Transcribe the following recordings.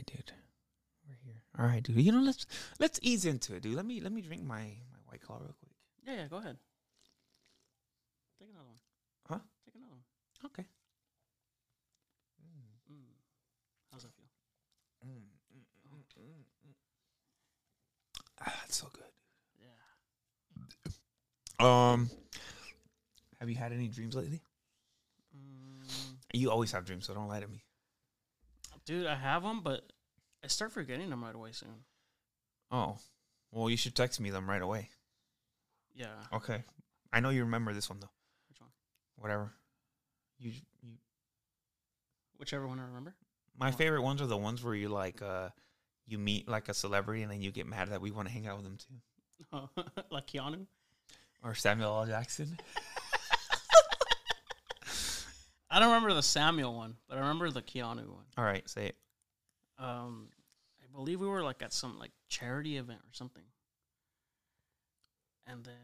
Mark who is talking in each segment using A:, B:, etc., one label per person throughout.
A: right, dude. We're here. All right, dude. You know, let's let's ease into it, dude. Let me let me drink my my white claw real quick.
B: Yeah, yeah. Go ahead. Take another one.
A: Huh?
B: Take another one.
A: Okay.
B: Mm. How's that feel?
A: Ah, it's so good.
B: Yeah.
A: Um, have you had any dreams lately?
B: Mm,
A: You always have dreams, so don't lie to me.
B: Dude, I have them, but I start forgetting them right away soon.
A: Oh, well, you should text me them right away.
B: Yeah.
A: Okay. I know you remember this one though.
B: Which one?
A: Whatever. You, you
B: Whichever one I remember.
A: my
B: What?
A: favorite ones are the ones where you like uh you meet like a celebrity and then you get mad that we want to hang out with them too.
B: like Keanu.
A: Or Samuel L. Jackson.
B: I don't remember the Samuel one, but I remember the Keanu one.
A: All right, say it.
B: Um, I believe we were like at some like charity event or something, and then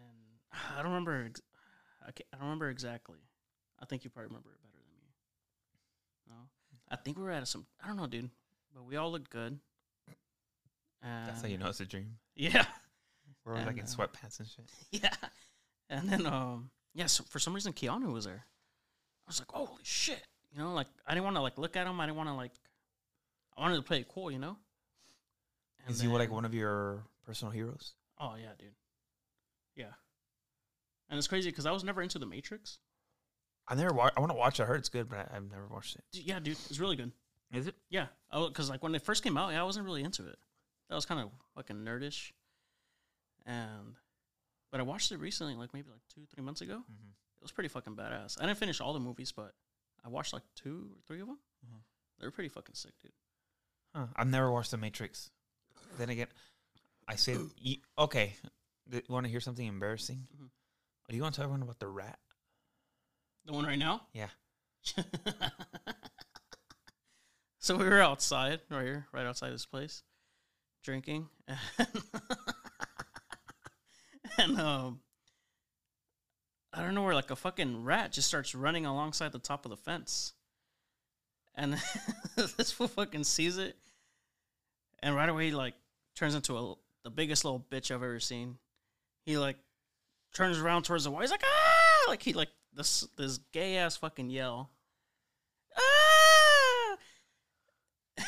B: I don't remember. Ex- I, can't, I don't remember exactly. I think you probably remember it better than me. No, I think we were at some. I don't know, dude, but we all looked good. And
A: That's how you know it's a dream.
B: Yeah,
A: We're like
B: And,
A: in
B: uh,
A: sweatpants and shit.
B: yeah. And then, um, yeah. So for some reason, Keanu was there. I was like, holy shit, you know, like I didn't want to like look at him. I didn't want to like. I wanted to play it cool, you know. And
A: Is he like one of your personal heroes?
B: Oh yeah, dude. Yeah. And it's crazy because I was never into the Matrix.
A: I never. Wa- I want to watch it. I heard it's good, but I, I've never watched it.
B: Yeah, dude, it's really good.
A: Is it?
B: Yeah, because like when it first came out, yeah, I wasn't really into it. That was kind of fucking nerdish. And, but I watched it recently, like maybe like two, three months ago.
A: Mm-hmm.
B: It was pretty fucking badass. I didn't finish all the movies, but I watched like two or three of them.
A: Mhm.
B: They're pretty fucking sick, dude.
A: Huh. I've never watched The Matrix. Then again, I said, you, okay. You want to hear something embarrassing?
B: Mhm.
A: Are you want to tell everyone about the rat?
B: The one right now?
A: Yeah.
B: so we were outside, right here, right outside this place, drinking, and um, I don't know where like a fucking rat just starts running alongside the top of the fence, and this fool fucking sees it, and right away like turns into a the biggest little bitch I've ever seen. He like turns around towards the wall. He's like ah, like he like this this gay ass fucking yell. Ah!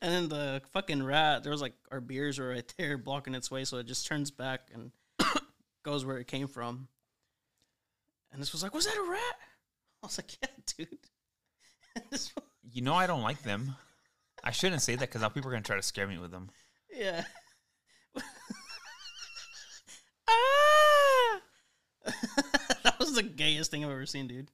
B: and then the fucking rat, there was like our beers were right there blocking its way, so it just turns back and goes where it came from. And this was like, was that a rat? I was like, yeah, dude. And this one-
A: You know I don't like them. I shouldn't say that because now people are going to try to scare me with them.
B: yeah. ah! that was the gayest thing I've ever seen, dude.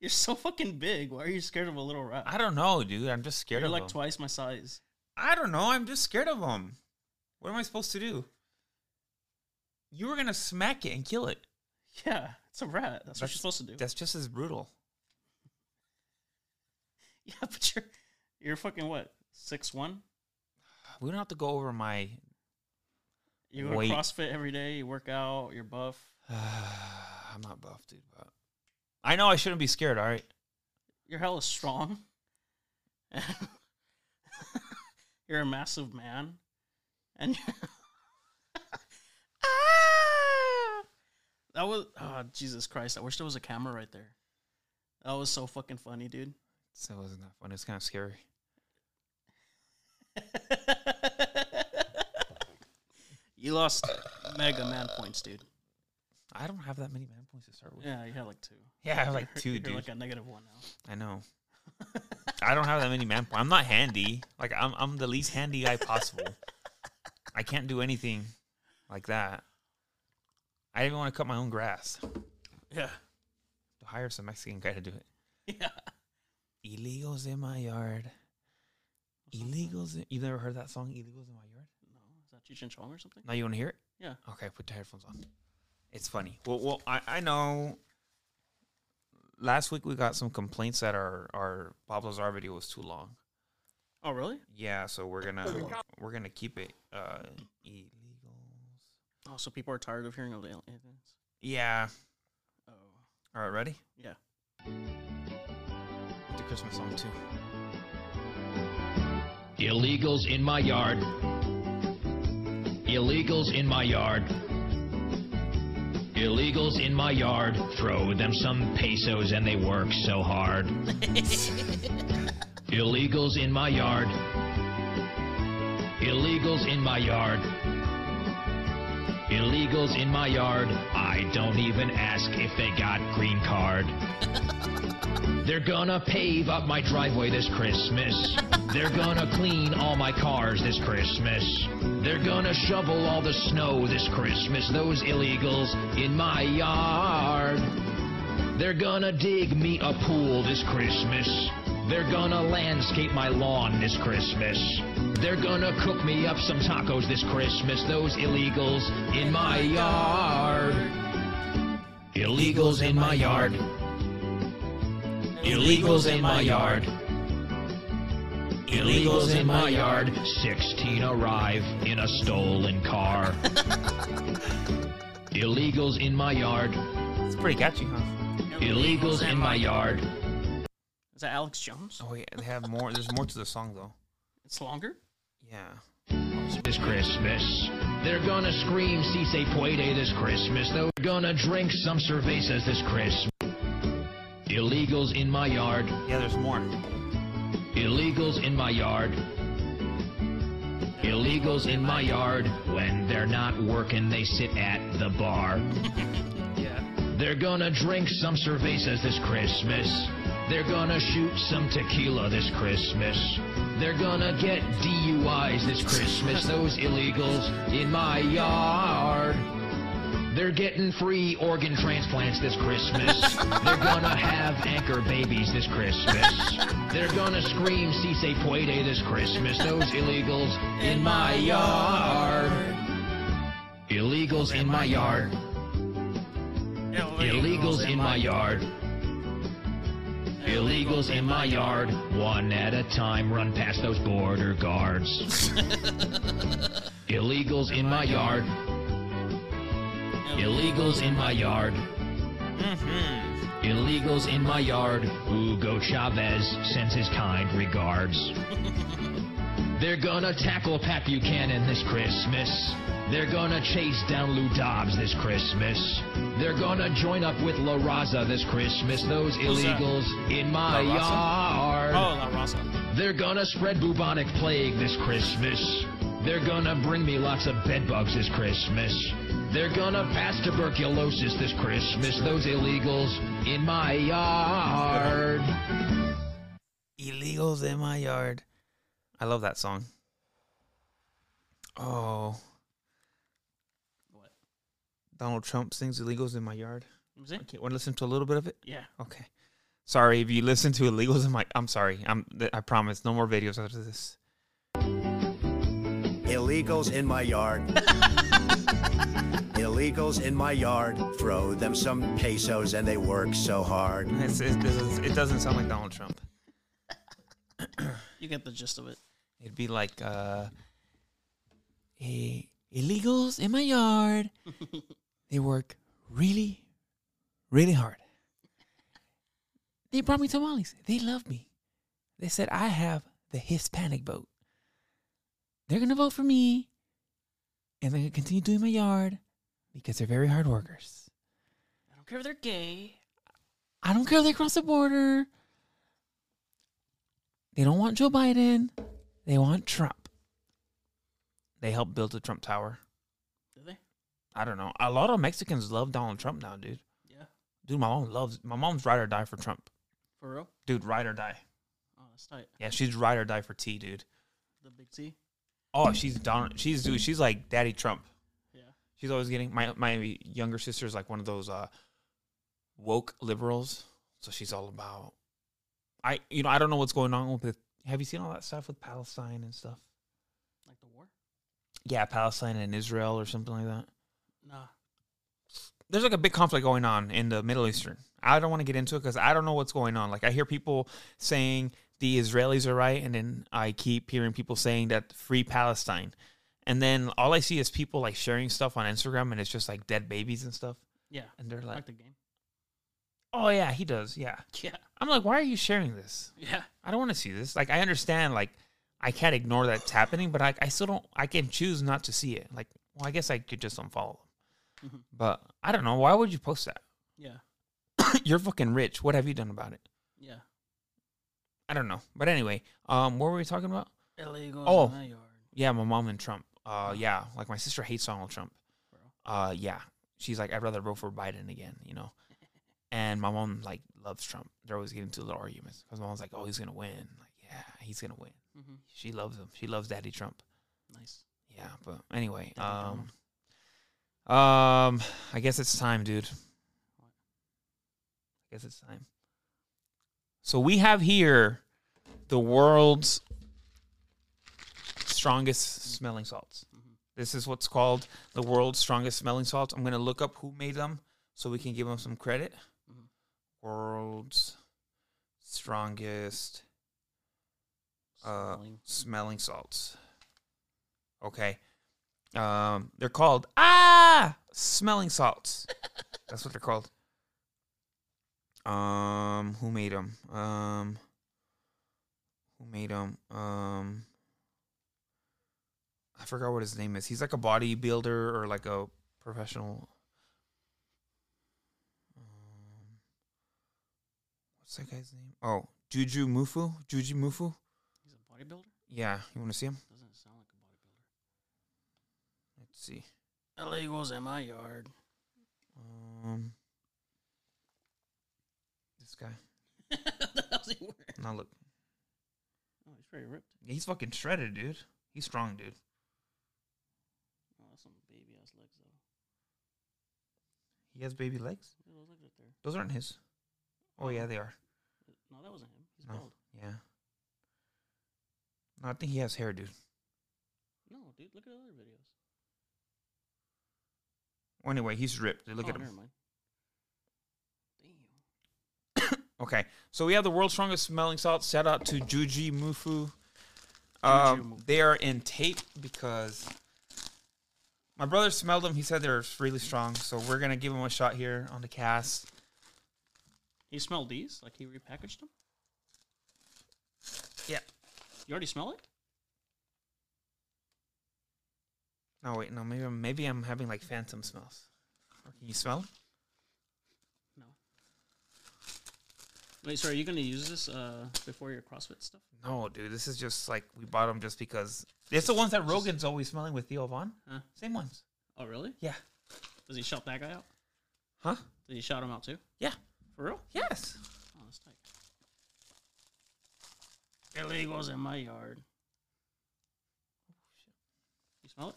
B: You're so fucking big. Why are you scared of a little rat?
A: I don't know, dude. I'm just scared
B: You're
A: of
B: like
A: them.
B: twice my size.
A: I don't know. I'm just scared of them. What am I supposed to do? You were going to smack it and kill it.
B: Yeah, it's a rat. That's, what you're supposed to do.
A: That's just as brutal.
B: Yeah, but you're you're fucking what? Six one?
A: We don't have to go over my.
B: You go to CrossFit every day, you work out, you're buff.
A: I'm not buff, dude, but I know I shouldn't be scared. All right.
B: You're hella strong. you're a massive man. And ah! That was oh Jesus Christ. I wish there was a camera right there. That was so fucking funny, dude.
A: So it wasn't that fun. It's kind of scary.
B: you lost mega man points, dude.
A: I don't have that many man points to start with.
B: Yeah, you had like two.
A: Yeah, I have like two,
B: You're
A: dude.
B: like a negative one now.
A: I know. I don't have that many man. I'm not handy. Like I'm, I'm the least handy guy possible. I can't do anything like that. I even want to cut my own grass.
B: Yeah.
A: To hire some Mexican guy to do it.
B: Yeah.
A: Illegals in my yard. Illegals. In, you've never heard that song, Illegals in My Yard?
B: No, is that Cheech and Chong or something?
A: Now you want to hear it?
B: Yeah.
A: Okay, put your headphones on. It's funny. Well, well, I, I know. Last week we got some complaints that our our Bob Lazar video was too long.
B: Oh, really?
A: Yeah, so we're gonna we're gonna keep it uh illegals.
B: Oh, so people are tired of hearing of the aliens.
A: Yeah,
B: Oh.
A: All right, ready?
B: Yeah.
A: The Christmas song too.
C: Illegals in my yard. Illegals in my yard. Illegals in my yard. Throw them some pesos and they work so hard. Illegals in my yard. Illegals in my yard. Illegals in my yard. I don't even ask if they got green card. They're gonna pave up my driveway this Christmas. They're gonna clean all my cars this Christmas. They're gonna shovel all the snow this Christmas. Those illegals in my yard. They're gonna dig me a pool this Christmas. They're gonna landscape my lawn this Christmas. They're gonna cook me up some tacos this Christmas. Those illegals in my yard. Illegals in my yard. Illegals in my yard. Illegals in my yard. 16 arrive in a stolen car. Illegals in my yard.
A: It's pretty catchy, huh?
C: Illegals in my yard.
B: Is that Alex Jones?
A: Oh yeah, they have more. There's more to the song though.
B: It's longer.
A: Yeah.
C: This Christmas. They're gonna scream Si se puede this Christmas. They're gonna drink some cervezas this Christmas. Illegals in my yard.
A: Yeah, there's more.
C: Illegals in my yard. Illegals in my yard. When they're not working, they sit at the bar.
A: Yeah.
C: They're gonna drink some cervezas this Christmas. They're gonna shoot some tequila this Christmas. They're gonna get DUIs this Christmas. Those illegals in my yard. They're getting free organ transplants this Christmas. They're gonna have anchor babies this Christmas. They're gonna scream Si se puede this Christmas. Those illegals in my yard. Illegals in my yard. Illegals in my yard. Illegals in my yard. One at a time, run past those border guards. Illegals in my yard. Illegals in my yard. Illegals in my yard. Hugo Chavez sends his kind regards. They're gonna tackle Pat Buchanan this Christmas. They're gonna chase down Lou Dobbs this Christmas. They're gonna join up with La Raza this Christmas. Those
B: Who's that?
C: illegals in my yard.
B: Oh, La Raza.
C: They're gonna spread bubonic plague this Christmas. They're gonna bring me lots of bedbugs this Christmas. They're gonna pass tuberculosis this Christmas. Those illegals in my yard.
A: Illegals in my yard. I love that song. Oh,
B: What?
A: Donald Trump sings "Illegals in My Yard."
B: Was it?
A: Okay, want to listen to a little bit of it?
B: Yeah.
A: Okay. Sorry if you listen to "Illegals in My." I'm sorry. I'm. I promise. No more videos after this.
D: Illegals in my yard. Illegals in my yard. Throw them some pesos and they work so hard.
A: It's, it, this is, it doesn't sound like Donald Trump.
B: You get the gist of it.
A: It'd be like, uh, eh, illegals in my yard. they work really, really hard. They brought me tamales. They love me. They said I have the Hispanic vote. They're going to vote for me. And they're going to continue doing my yard because they're very hard workers.
B: I don't care if they're gay.
A: I don't care if they cross the border. They don't want Joe Biden. They want Trump. They helped build the Trump Tower.
B: Do they?
A: I don't know. A lot of Mexicans love Donald Trump now, dude.
B: Yeah.
A: Dude, my mom loves my mom's ride or die for Trump.
B: For real?
A: Dude, ride or die.
B: Oh, that's tight.
A: Yeah, she's ride or die for T, dude.
B: The big T.
A: Oh, she's Donald. She's dude. She's like Daddy Trump.
B: Yeah.
A: She's always getting my my younger sister's like one of those uh woke liberals. So she's all about. I you know I don't know what's going on with. Have you seen all that stuff with Palestine and stuff?
B: Like the war?
A: Yeah, Palestine and Israel or something like that.
B: Nah.
A: there's like a big conflict going on in the Middle Eastern. I don't want to get into it because I don't know what's going on. Like I hear people saying the Israelis are right, and then I keep hearing people saying that free Palestine, and then all I see is people like sharing stuff on Instagram, and it's just like dead babies and stuff,
B: Yeah.
A: and they're like,
B: like the game.
A: Oh yeah, he does. Yeah.
B: Yeah,
A: I'm like, why are you sharing this?
B: yeah.
A: I don't want to see this. Like, I understand. Like, I can't ignore that's happening, but I, I still don't. I can choose not to see it. Like, well, I guess I could just unfollow them.
B: Mhm.
A: But I don't know. Why would you post that?
B: Yeah,
A: You're fucking rich. What have you done about it?
B: yeah.
A: I don't know. But anyway, um, what were we talking about? Oh.
B: in my yard.
A: Yeah, my mom and Trump. Uh, yeah, like my sister hates Donald Trump. Uh, yeah, she's like, I'd rather vote for Biden again, you know. And my mom like loves Trump. They're always getting into little arguments because my mom's like, oh, he's gonna win. Like, yeah, he's gonna win.
B: hmm
A: She loves him. She loves Daddy Trump.
B: Nice.
A: Yeah, but anyway, um, um, I guess it's time, dude. I guess it's time. So we have here the world's strongest smelling salts.
B: Mhm.
A: This is what's called the world's strongest smelling salts. I'm gonna look up who made them so we can give them some credit. World's strongest uh,
B: Smelling.
A: smelling salts. Okay. Um, they're called ah smelling salts. That's what they're called. Um, who made them? Um, who made them? Um, I forgot what his name is. He's like a bodybuilder or like a professional. What's that guy's name? Oh, Juju Mufu. Juju Mufu.
B: He's a bodybuilder.
A: Yeah, you want to see him?
B: Doesn't sound like a bodybuilder.
A: Let's see.
B: Illegals in my yard.
A: Um, this guy.
B: the hell's he wearing?
A: Now look,
B: Oh, he's pretty ripped.
A: Yeah, he's fucking shredded, dude. He's strong, dude.
B: Oh, that's some baby ass legs though.
A: He has baby legs.
B: At those legs right there.
A: Those aren't his. Oh yeah, they are.
B: No, that wasn't him. He's
A: No.
B: bald.
A: Yeah. No, I think he has hair, dude.
B: No, dude. Look at other videos.
A: Well, anyway, he's ripped. Look
B: oh,
A: at him.
B: never mind. Damn.
A: Okay, so we have the world's strongest smelling salts. Shout out to Juji Mufu. Um,
B: Mufu.
A: they are in tape because my brother smelled them. He said they're really strong, so we're gonna give them a shot here on the cast.
B: He smelled these? Like he repackaged them?
A: Yeah.
B: You already smell it?
A: No, wait, no, maybe I'm, maybe I'm having like phantom smells. Or Can you smell?
B: No. Wait, so are you gonna use this uh before your CrossFit stuff?
A: No, dude, this is just like we bought them just because it's the ones that Rogan's always smelling with Theo Von.
B: Huh?
A: Same ones.
B: Oh really?
A: Yeah.
B: Does he shout that guy out?
A: Huh?
B: Did he shout him out too?
A: Yeah.
B: For real?
A: Yes.
B: Oh, that's tight. Illegals in my yard. You smell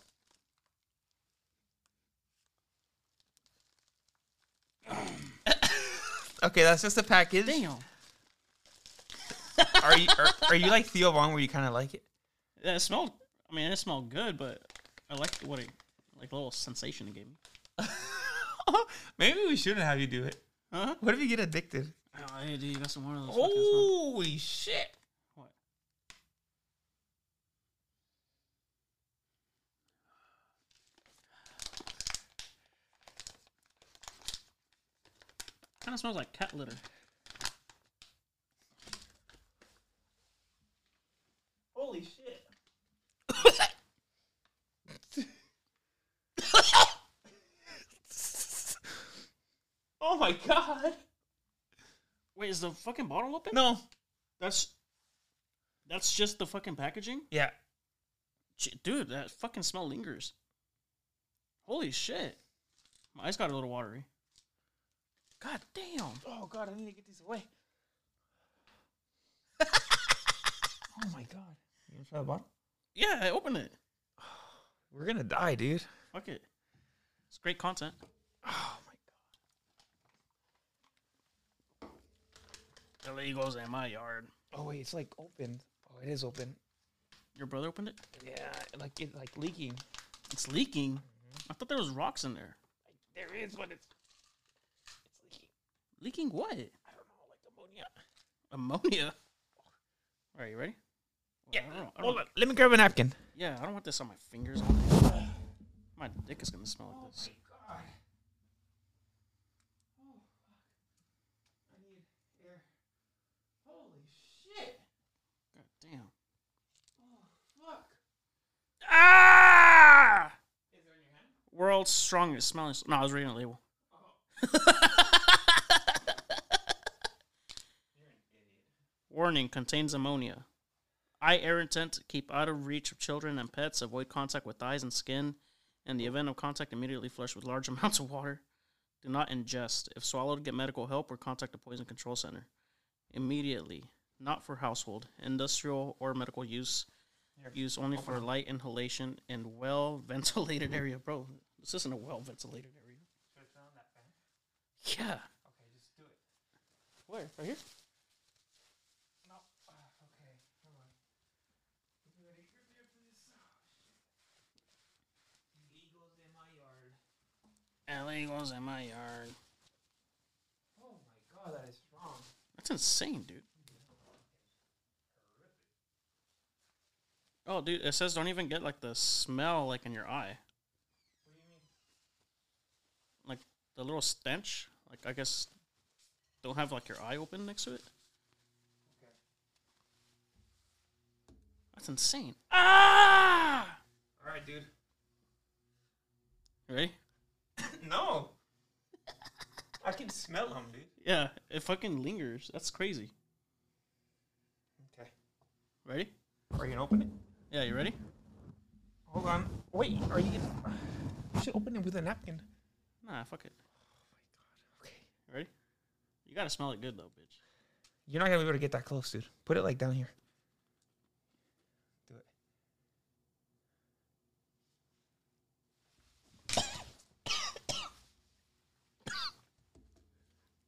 B: it?
A: Okay, that's just a package.
B: Damn.
A: Are you are, are you like Theo Von where you kind of like it?
B: Yeah, it smelled. I mean, it smelled good, but I like what it like the little sensation it gave me.
A: Maybe we shouldn't have you do it.
B: Huh?
A: What if you get addicted?
B: Oh, hey, dude, you got some more of those. fucking smell-
A: Holy shit!
B: What? Kind of smells like cat litter.
A: Holy shit! oh my god!
B: Wait, is the fucking bottle open?
A: No.
B: That's that's just the fucking packaging,
A: Yeah.
B: Dude. That fucking smell lingers. Holy shit! My eyes got a little watery. God damn!
A: Oh god, I need to get these away. oh my god. You wanna try the bottle?
B: Yeah, I opened it.
A: We're gonna die, dude.
B: Fuck it. It's great content.
A: Oh my god.
B: Illegals in my yard.
A: Oh wait, it's like open. Oh, it is open.
B: Your brother opened it?
A: Yeah, like it like leaking.
B: It's leaking. Mm-hmm. I thought there was rocks in there.
A: There is, but it's it's leaking.
B: Leaking what?
A: I don't know, like ammonia.
B: Ammonia. All right, you ready?
A: Yeah.
B: I don't, I don't-
A: Hold on. Let me grab a napkin.
B: yeah, I don't want this on my fingers. My dick is gonna smell like oh this. Ah! World's strongest smelling. No, I was reading a label. Warning contains ammonia. Eye irritant. Keep out of reach of children and pets. Avoid contact with eyes and skin. In the event of contact, immediately flush with large amounts of water. Do not ingest. If swallowed, get medical help or contact the poison control center. Immediately. Not for household, industrial, or medical use. Use only for light inhalation in well ventilated mm-hmm. area. Bro, this isn't a well ventilated area. Yeah.
A: Okay, just do it.
B: Where? Right here?
A: No. Uh, okay. Hold on. Ready? Here, here, please. Eagles in my yard.
B: Illegals in my yard.
A: Oh my god, that is strong.
B: That's insane, dude. Oh, dude, it says don't even get like the smell like in your eye.
A: What do you mean?
B: Like the little stench. Like I guess don't have like your eye open next to it.
A: Okay.
B: That's insane. Ah!
A: All right, dude.
B: You Ready?
A: no. I can smell them, dude.
B: Yeah, it fucking lingers. That's crazy.
A: Okay.
B: Ready?
A: Are you gonna open it?
B: Yeah, you ready?
A: Hold on. Wait. Are you gonna? You should open it with a napkin.
B: Nah, fuck it. Oh my god.
A: Okay.
B: You ready? You gotta smell it good though, bitch.
A: You're not gonna be able to get that close, dude. Put it like down here. Do it.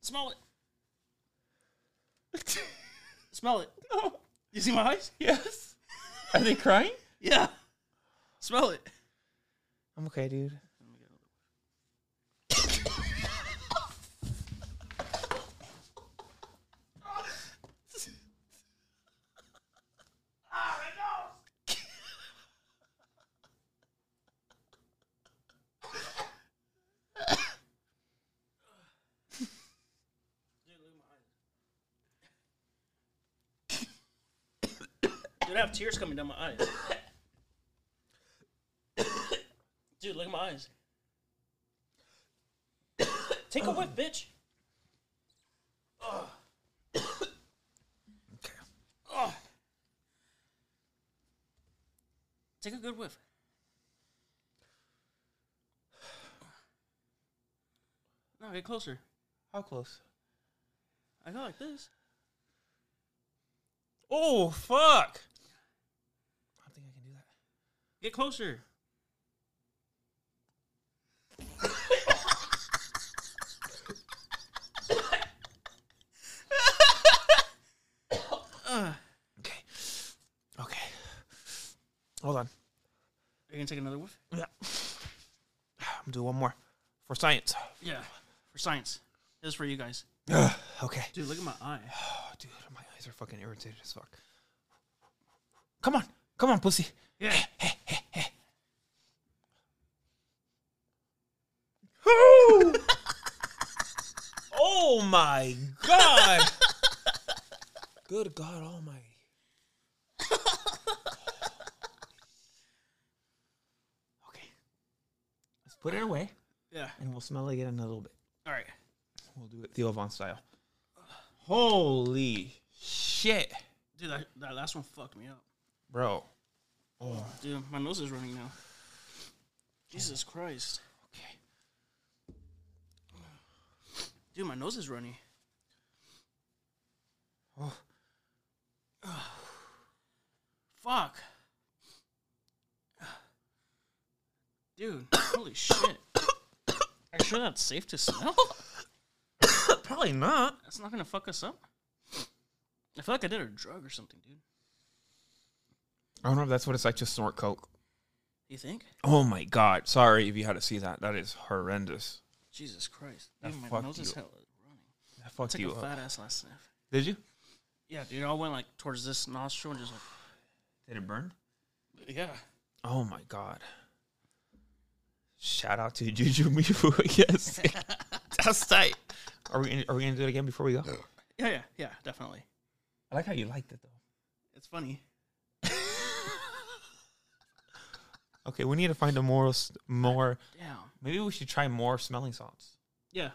B: Smell it. smell it.
A: No.
B: You see my eyes?
A: Yes. Are they crying?
B: Yeah. Smell it.
A: I'm okay, dude.
B: Dude, I have tears coming down my eyes. Dude, look at my eyes. Take a whiff, bitch.
A: Okay.
B: Take a good whiff. No, get closer.
A: How close?
B: I go like this.
A: Oh fuck! I don't think I can do that.
B: Get closer. uh,
A: Okay. Okay. Hold on.
B: are you gonna take another whiff?
A: Yeah. I'm gonna do one more for science.
B: Yeah, for science. This is for you guys.
A: okay.
B: Dude, look at my eye.
A: Oh, dude, my eyes are fucking irritated as fuck. Come on, come on, pussy.
B: Yeah.
A: oh my god! Good God Almighty. okay, let's put it away,
B: Yeah.
A: and we'll smell it again in a little bit.
B: All right.
A: We'll do it Theo Von style. Holy shit,
B: Dude, that, that last one fucked me up.
A: Bro. Oh,
B: Dude, my nose is running now. Jesus Christ.
A: okay.
B: Dude, my nose is running.
A: Oh.
B: Fuck. Dude, holy shit. Are you sure that's safe to smell?
A: Probably not.
B: That's not gonna fuck us up? I feel like I did a drug or something, dude.
A: I don't know if that's what it's like to snort coke.
B: You think?
A: Oh my god! Sorry if you had to see that. That is horrendous.
B: Jesus Christ.
A: That
B: Dude, my
A: fucked
B: nose is
A: you
B: hell running.
A: That fucked
B: Took
A: you
B: a
A: up.
B: fat ass last sniff.
A: Did you?
B: Yeah, dude, I went like towards this nostril and just like,
A: Did it burn?
B: yeah.
A: Oh my god! Shout out to Juju Mifu. yes, that's tight. Are we? Gonna, are we gonna do it again before we go?
B: Yeah, yeah, yeah, definitely.
A: I like how you liked it though.
B: It's funny.
A: Okay, we need to find a more s- more.
B: Damn.
A: Maybe we should try more smelling salts.
B: Yeah.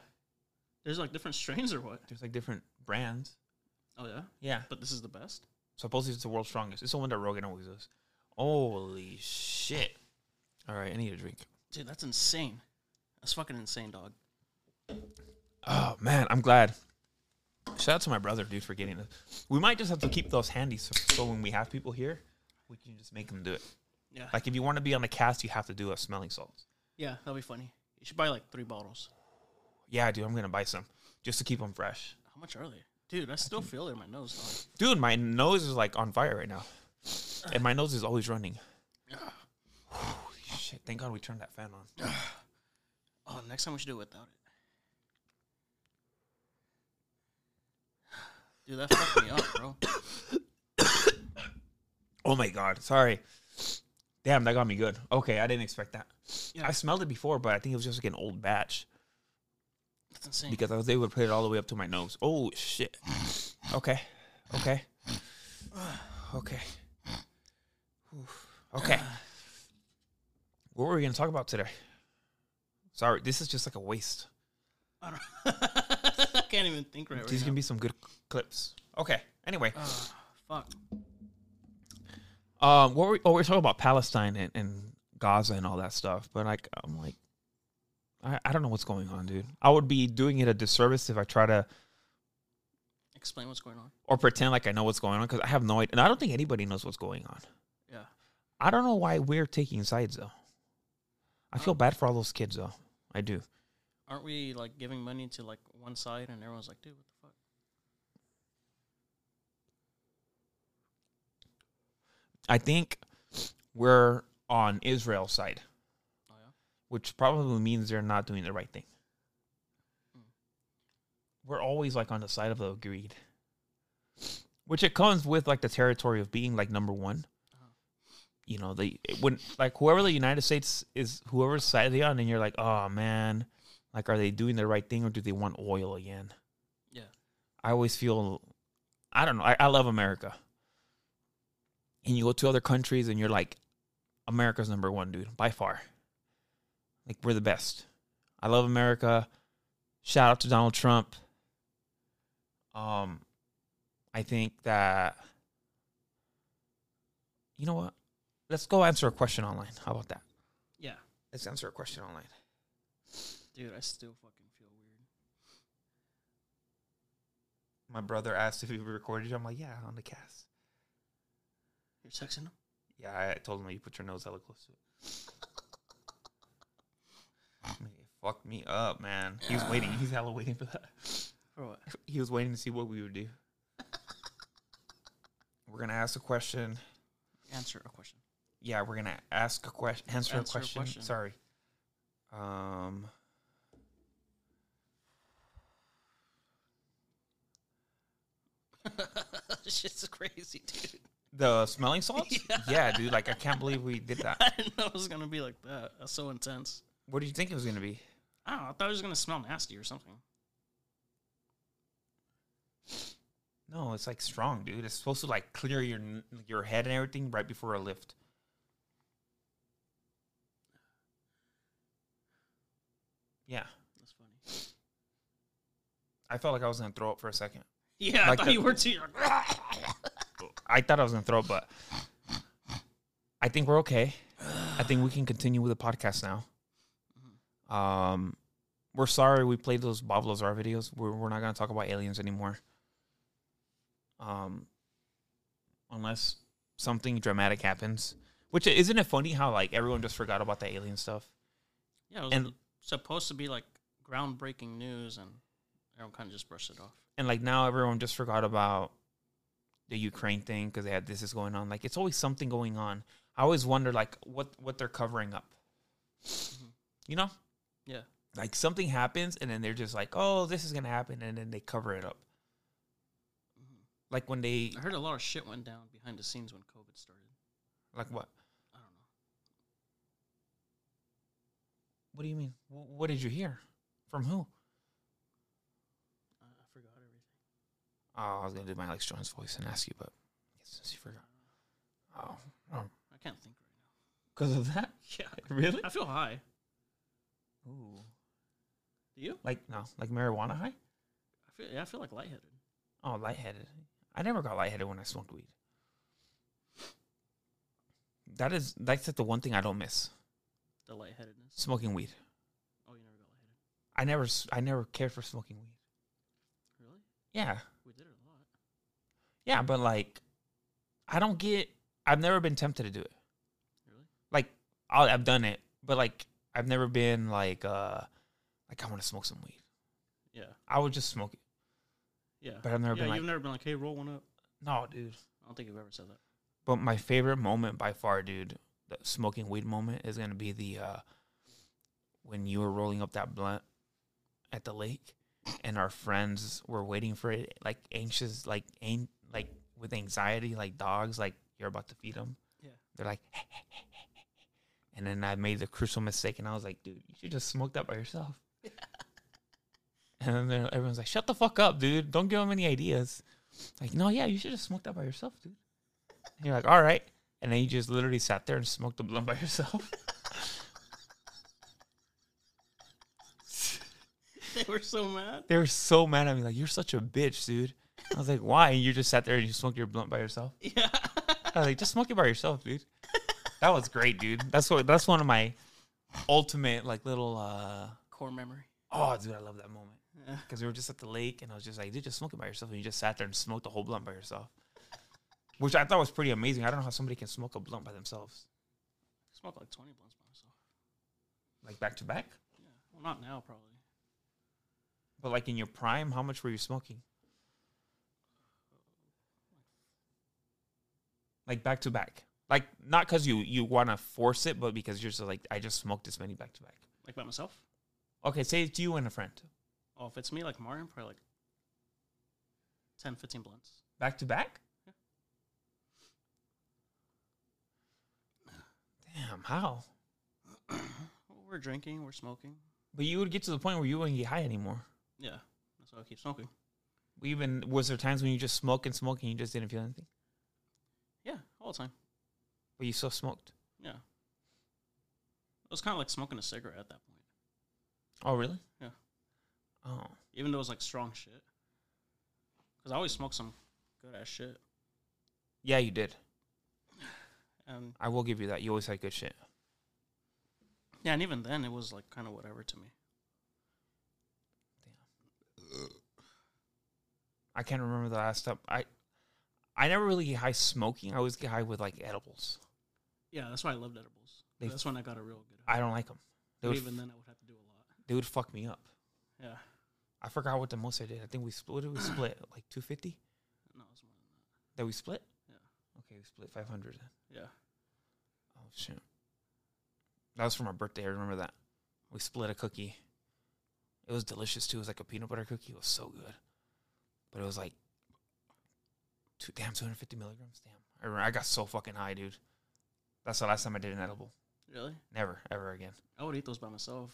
B: There's like different strains or what?
A: There's like different brands.
B: Oh yeah.
A: Yeah,
B: But this is the best.
A: supposedly it's the world's strongest. It's the one that Rogan always does. Holy shit! All right, I need a drink.
B: Dude, that's insane. That's fucking insane, dog.
A: Oh man, I'm glad. Shout out to my brother, dude, for getting this. We might just have to keep those handy so, so when we have people here, we can just make them do it.
B: Yeah.
A: Like if you want to be on the cast, you have to do a smelling salts.
B: yeah, that'll be funny. You should buy like three bottles.
A: Yeah, dude, I'm gonna buy some just to keep them fresh.
B: How much are they? Dude, I still feel it in my nose,
A: Dude, my nose is like on fire right now, and my nose is always running. Holy shit! Thank God we turned that fan on.
B: Oh, next time we should do it without it. Dude, that fucked me up, bro.
A: Oh my God! Sorry. Damn, that got me good. Okay, I didn't expect that.
B: Yeah.
A: I smelled it before, but I think it was just like an old batch
B: That's insane.
A: because I was able to put it all the way up to my nose. Oh shit! Okay, okay, okay, Oof. okay. What were we gonna talk about today? Sorry, this is just like a waste.
B: I, don't I can't even think right, right
A: These
B: now.
A: can be some good clips. Okay. Anyway,
B: Ah, fuck.
A: Um, what were we, oh, we are talking about Palestine and, and Gaza and all that stuff, but like, I'm like, I, I don't know what's going on, dude. I would be doing it a disservice if I try to
B: Explain what's going on.
A: or pretend like I know what's going on because I have no idea, and I don't think anybody knows what's going on.
B: Yeah.
A: I don't know why we're taking sides though. I feel
B: Oh.
A: bad for all those kids though. I do.
B: Aren't we like giving money to like one side and everyone's like, dude, what the fuck?
A: I think we're on Israel's side,
B: Oh yeah.
A: which probably means they're not doing the right thing.
B: Hmm.
A: We're always like on the side of the greed, which it comes with like the territory of being like number one.
B: Uh-huh.
A: You know, they when like whoever the United States is, whoever's side they're on, and you're like, oh man, like are they doing the right thing or do they want oil again?
B: Yeah.
A: I always feel, I don't know. I, I love America. And you go to other countries and you're like, America's number one, dude, by far. Like, we're the best. I love America. Shout out to Donald Trump. Um, I think that, you know what? Let's go answer a question online. How about that?
B: Yeah.
A: Let's answer a question online.
B: Dude, I still fucking feel weird.
A: My brother asked if we recorded you. I'm like, yeah, on the cast.
B: You're texting him?
A: Yeah, I told him you put your nose hella close to it. Man, it fucked me up, man. He was waiting. He's hella waiting for that.
B: For what?
A: He was waiting to see what we would do. We're gonna ask a question.
B: Answer a question.
A: Yeah, we're gonna ask a question. Answer,
B: Answer
A: a
B: a
A: question.
B: question.
A: Sorry. Um.
B: Shit's crazy, dude.
A: The smelling salts?
B: Yeah.
A: yeah, dude. Like I can't believe we did that.
B: I didn't know it was gonna be like that. That's so intense.
A: What did you think it was gonna be?
B: I don't know. I thought it was gonna smell nasty or something.
A: No, it's like strong, dude. It's supposed to like clear your your head and everything right before a lift. Yeah,
B: That's funny.
A: I felt like I was gonna throw up for a second.
B: Yeah, I thought
A: the-
B: you were too.
A: I thought I was gonna throw but I think we're okay. I think we can continue with the podcast now. Um, we're sorry we played those Bob Lazar videos. We're we're not gonna talk about aliens anymore. Um, unless something dramatic happens. Which isn't it funny how like everyone just forgot about the alien stuff?
B: Yeah, it was
A: And-
B: supposed to be like groundbreaking news, and everyone kind of just brushed it off.
A: and like now everyone just forgot about the Ukraine thing because they had this is going on. Like it's always something going on. I always wonder like what what they're covering up. You know,
B: Yeah,
A: like something happens and then they're just like, oh, this is gonna happen, and then they cover it up. Like when they
B: I heard a lot of shit went down behind the scenes when COVID started.
A: like what?
B: I don't know.
A: What do you mean? Wh- What did you hear? From who?
B: I, I forgot everything.
A: Oh, I was gonna do my Alex Jones voice and ask you, but since you forgot. Oh, oh.
B: I can't think right now.
A: because of that.
B: Yeah.
A: Really?
B: I feel high.
A: Ooh.
B: Do you?
A: Like no, like marijuana high.
B: I feel yeah, I feel like lightheaded.
A: Oh, lightheaded. I never got lightheaded when I smoked weed. That is that's like the one thing I don't miss:
B: The lightheadedness.
A: smoking weed.
B: Oh, you never got lightheaded.
A: I never, I never cared for smoking weed.
B: Really?
A: Yeah,
B: We did it a lot.
A: Yeah, but like, I don't get. I've never been tempted to do it.
B: Really?
A: Like, I'll, I've done it, but like, I've never been like, uh like I want to smoke some weed.
B: Yeah.
A: I would just smoke it.
B: Yeah.
A: But I've never
B: yeah,
A: been
B: you've
A: like-
B: never been like, hey, roll one up.
A: No, dude.
B: I don't think you've ever said that.
A: But my favorite moment by far, dude, the smoking weed moment is gonna be the uh when you were rolling up that blunt at the lake and our friends were waiting for it like anxious like ain- like with anxiety like dogs like you're about to feed them
B: Yeah.
A: they're like and then i made the crucial mistake and i was like dude you should just smoke that by yourself. And then everyone's like shut the fuck up dude. Don't give them any ideas. Like no yeah you should just smoke that by yourself dude. And you're like all right. And then you just literally sat there and smoked the blunt by yourself.
B: They were so mad.
A: They were so mad at me, like, you're such a bitch, dude. I was like, why? And you just sat there and you smoked your blunt by yourself.
B: Yeah.
A: I was like, just smoke it by yourself, dude. That was great, dude. That's what that's one of my ultimate like little uh
B: Core memory.
A: oh dude, I love that moment. Because we were just at the lake and I was just like, dude, just smoke it by yourself. And you just sat there and smoked the whole blunt by yourself. Which I thought was pretty amazing. I don't know how somebody can smoke a blunt by themselves.
B: Smoked like 20 blunts by myself.
A: Like back to back.
B: Yeah. Well, not now, probably.
A: But like in your prime, how much were you smoking? Like back to back. Like not because you you want to force it, but because you're just like I just smoked this many back to back.
B: Like by myself?
A: Okay, say it's you and a friend
B: Oh, if it's me, like Martin, probably like 10, 15 blunts.
A: back to back. Damn, how?
B: We're drinking, we're smoking.
A: But you would get to the point where you wouldn't get high anymore.
B: Yeah. That's why I keep smoking.
A: We even was there times when you just smoke and smoke and you just didn't feel anything,
B: Yeah, all the time.
A: but you still smoked.
B: Yeah. It was kind of like smoking a cigarette at that point.
A: Oh really?
B: Yeah.
A: Oh,
B: Even though it was like strong shit. Because I always smoke some good ass shit.
A: yeah, you did.
B: And
A: I will give you that. You always had good shit.
B: yeah, and even then, it was like kind of whatever to me. Damn.
A: I can't remember the last time I. I never really get high smoking. I always get high with like edibles.
B: Yeah, that's why I loved edibles.
A: They-
B: that's when I got a real good.
A: I don't like them. They
B: But
A: would,
B: even then, I would have to do a lot.
A: they would fuck me up.
B: Yeah.
A: I forgot what the most I did. I think we split. What did we split? Like two fifty?
B: No, it's more than
A: That That we split?
B: Yeah.
A: Okay, we split five hundred.
B: Yeah.
A: Oh shit. That was for my birthday. I remember that. We split a cookie. It was delicious too. It was like a peanut butter cookie. It was so good. But it was like two damn two hundred fifty milligrams. Damn. I remember I got so fucking high, dude. That's the last time I did an edible.
B: Really?
A: Never, ever again.
B: I would eat those by myself.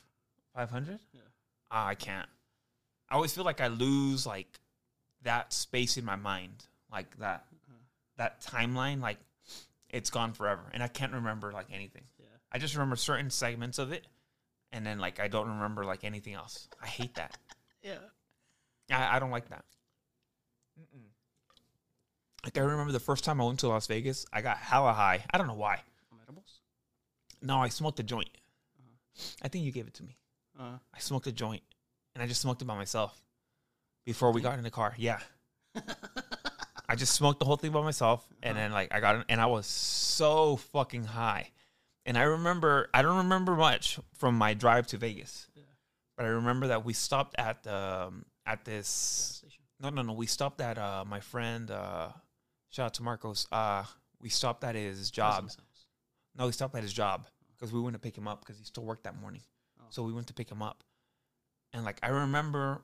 A: Five hundred?
B: Yeah.
A: Ah, I can't. I always feel like I lose like that space in my mind, like that
B: Uh-huh.
A: that timeline, like it's gone forever, and I can't remember like anything.
B: Yeah.
A: I just remember certain segments of it, and then like I don't remember like anything else. I hate that.
B: Yeah.
A: I, I don't like that. Like I remember the first time I went to Las Vegas, I got hella high. I don't know why.
B: Edibles?
A: No, I smoked a joint. I think you gave it to me.
B: Uh,
A: I smoked a joint, and I just smoked it by myself before we got in the car. Yeah. I just smoked the whole thing by myself, and then like I got in, and I was so fucking high. And I remember, I don't remember much from my drive to Vegas,
B: Yeah.
A: but I remember that we stopped at um, at this.
B: station.
A: No, no, no. We stopped at uh, my friend. Uh, shout out to Marcos. Uh, we stopped at his job. No, we stopped at his job because we went to pick him up because he still worked that morning.
B: Oh.
A: So we went to pick him up, and like I remember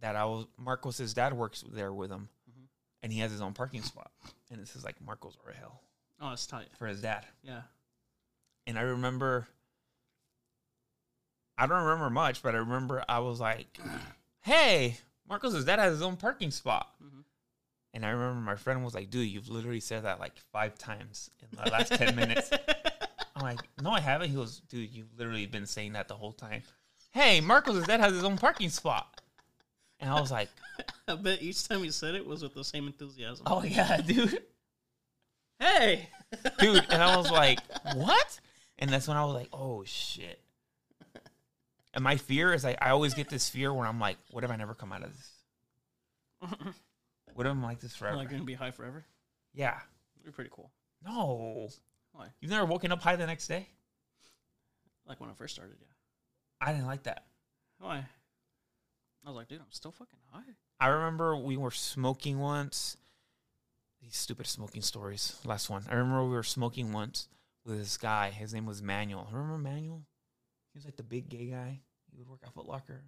A: that I was Marcos's dad works there with him,
B: Mhm.
A: and he has his own parking spot, and this is like Marcos or hell
B: Oh, it's tight.
A: for his dad.
B: Yeah.
A: And I remember, I don't remember much, but I remember I was like, "Hey, Marcos's dad has his own parking spot."
B: Mhm.
A: And I remember my friend was like, "Dude, you've literally said that like five times in the last ten minutes." I I'm like, no, I haven't. He goes, dude, you've literally been saying that the whole time. Hey, Marcos' dad has his own parking spot. And I was like,
B: I bet each time he said it was with the same enthusiasm.
A: oh yeah, dude.
B: Hey,
A: dude. And I was like, what? And that's when I was like, oh shit. And my fear is like, I always get this fear where I'm like, what if I never come out of this? What if I'm like this forever?
B: like gonna be high forever.
A: yeah.
B: You're pretty cool.
A: No.
B: Why?
A: You've never woken up high the next day?
B: Like when I first started, yeah.
A: I didn't like that.
B: Why? I was like, dude, I'm still fucking high.
A: I remember we were smoking once. These stupid smoking stories. Last one. I remember we were smoking once with this guy. His name was Manuel. Remember Manuel? He was like the big gay guy. He would work at Foot Locker.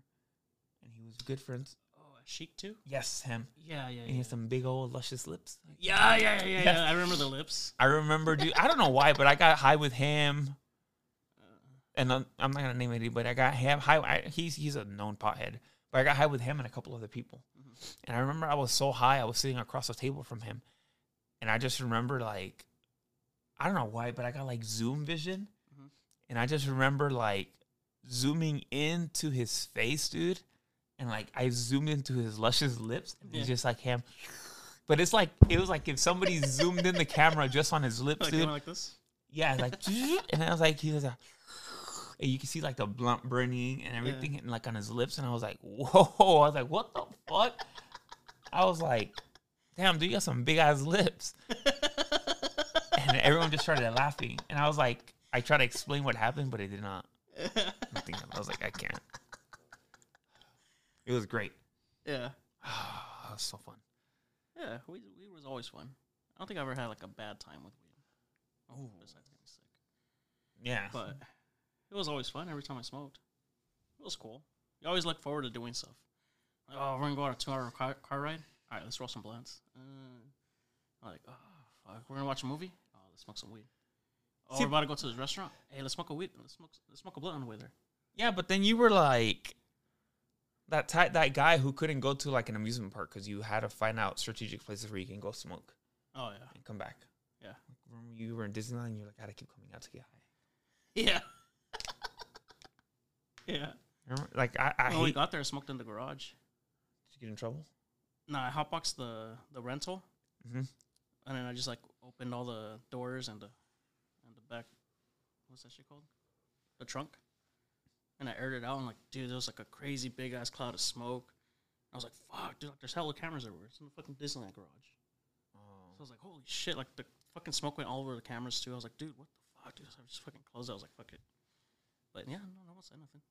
A: And he was good friends.
B: Chic too.
A: Yes, him.
B: Yeah, yeah,
A: And he
B: yeah.
A: had some big old luscious lips.
B: Yeah, yeah, yeah, yeah. I remember the lips.
A: I remember, dude. I don't know why, but I got high with him. And I'm I'm not gonna name anybody. But I got him high. I, he's he's a known pothead, but I got high with him and a couple other people. Mm-hmm. And I remember I was so high, I was sitting across the table from him, and I just remember like, I don't know why, but I got like zoom vision, mm-hmm. and I just remember like zooming into his face, dude, and like I zoomed into his luscious lips, and
B: Yeah.
A: he's just like him. But it's like it was like if somebody zoomed in the camera just on his lips,
B: Like,
A: dude.
B: like this.
A: Yeah, like, and I was like, he was like, and you can see like the blunt burning and everything, and like on his lips, and I was like, whoa! I was like, what the fuck? I was like, damn, dude, you got some big ass lips, and everyone just started laughing, and I was like, I tried to explain what happened, but it did not. Nothing. I was like, I can't. It was great.
B: Yeah,
A: that was so fun.
B: yeah. Weed, weed was always fun. I don't think I ever had like a bad time with weed. Oh, besides getting sick.
A: Yeah,
B: But it was always fun every time I smoked. It was cool. You always look forward to doing stuff. Like, oh, we're gonna go on a two-hour car, car ride. All right, let's roll some blunts. Uh, like, oh, fuck, we're gonna watch a movie. Oh, let's smoke some weed. Oh,
A: See-
B: we're about to go to this restaurant. Hey, let's smoke a weed. Let's smoke. Let's smoke a blunt on the way there.
A: Yeah, but then you were like that type, that guy who couldn't go to like an amusement park because you had to find out strategic places where you can go smoke
B: Oh yeah,
A: and come back.
B: Yeah.
A: Remember you were in Disneyland and you're like, I gotta keep coming out to get high.
B: yeah, yeah.
A: Remember? Like I, I
B: when we got there, I smoked in the garage.
A: Did you get in trouble?
B: No, I hotboxed the the rental,
A: Mhm.
B: and then I just like opened all the doors and the and the back. What's that shit called? The trunk. And I aired it out, and like, dude, there was like a crazy big ass cloud of smoke. I was like, fuck, dude, like, there's hella cameras everywhere. It's in the fucking Disneyland garage. Oh. So I was like, holy shit, like the fucking smoke went all over the cameras too. I was like, dude, what the fuck, dude? So I just fucking closed it. I was like, fuck it. But yeah, no, no one said nothing.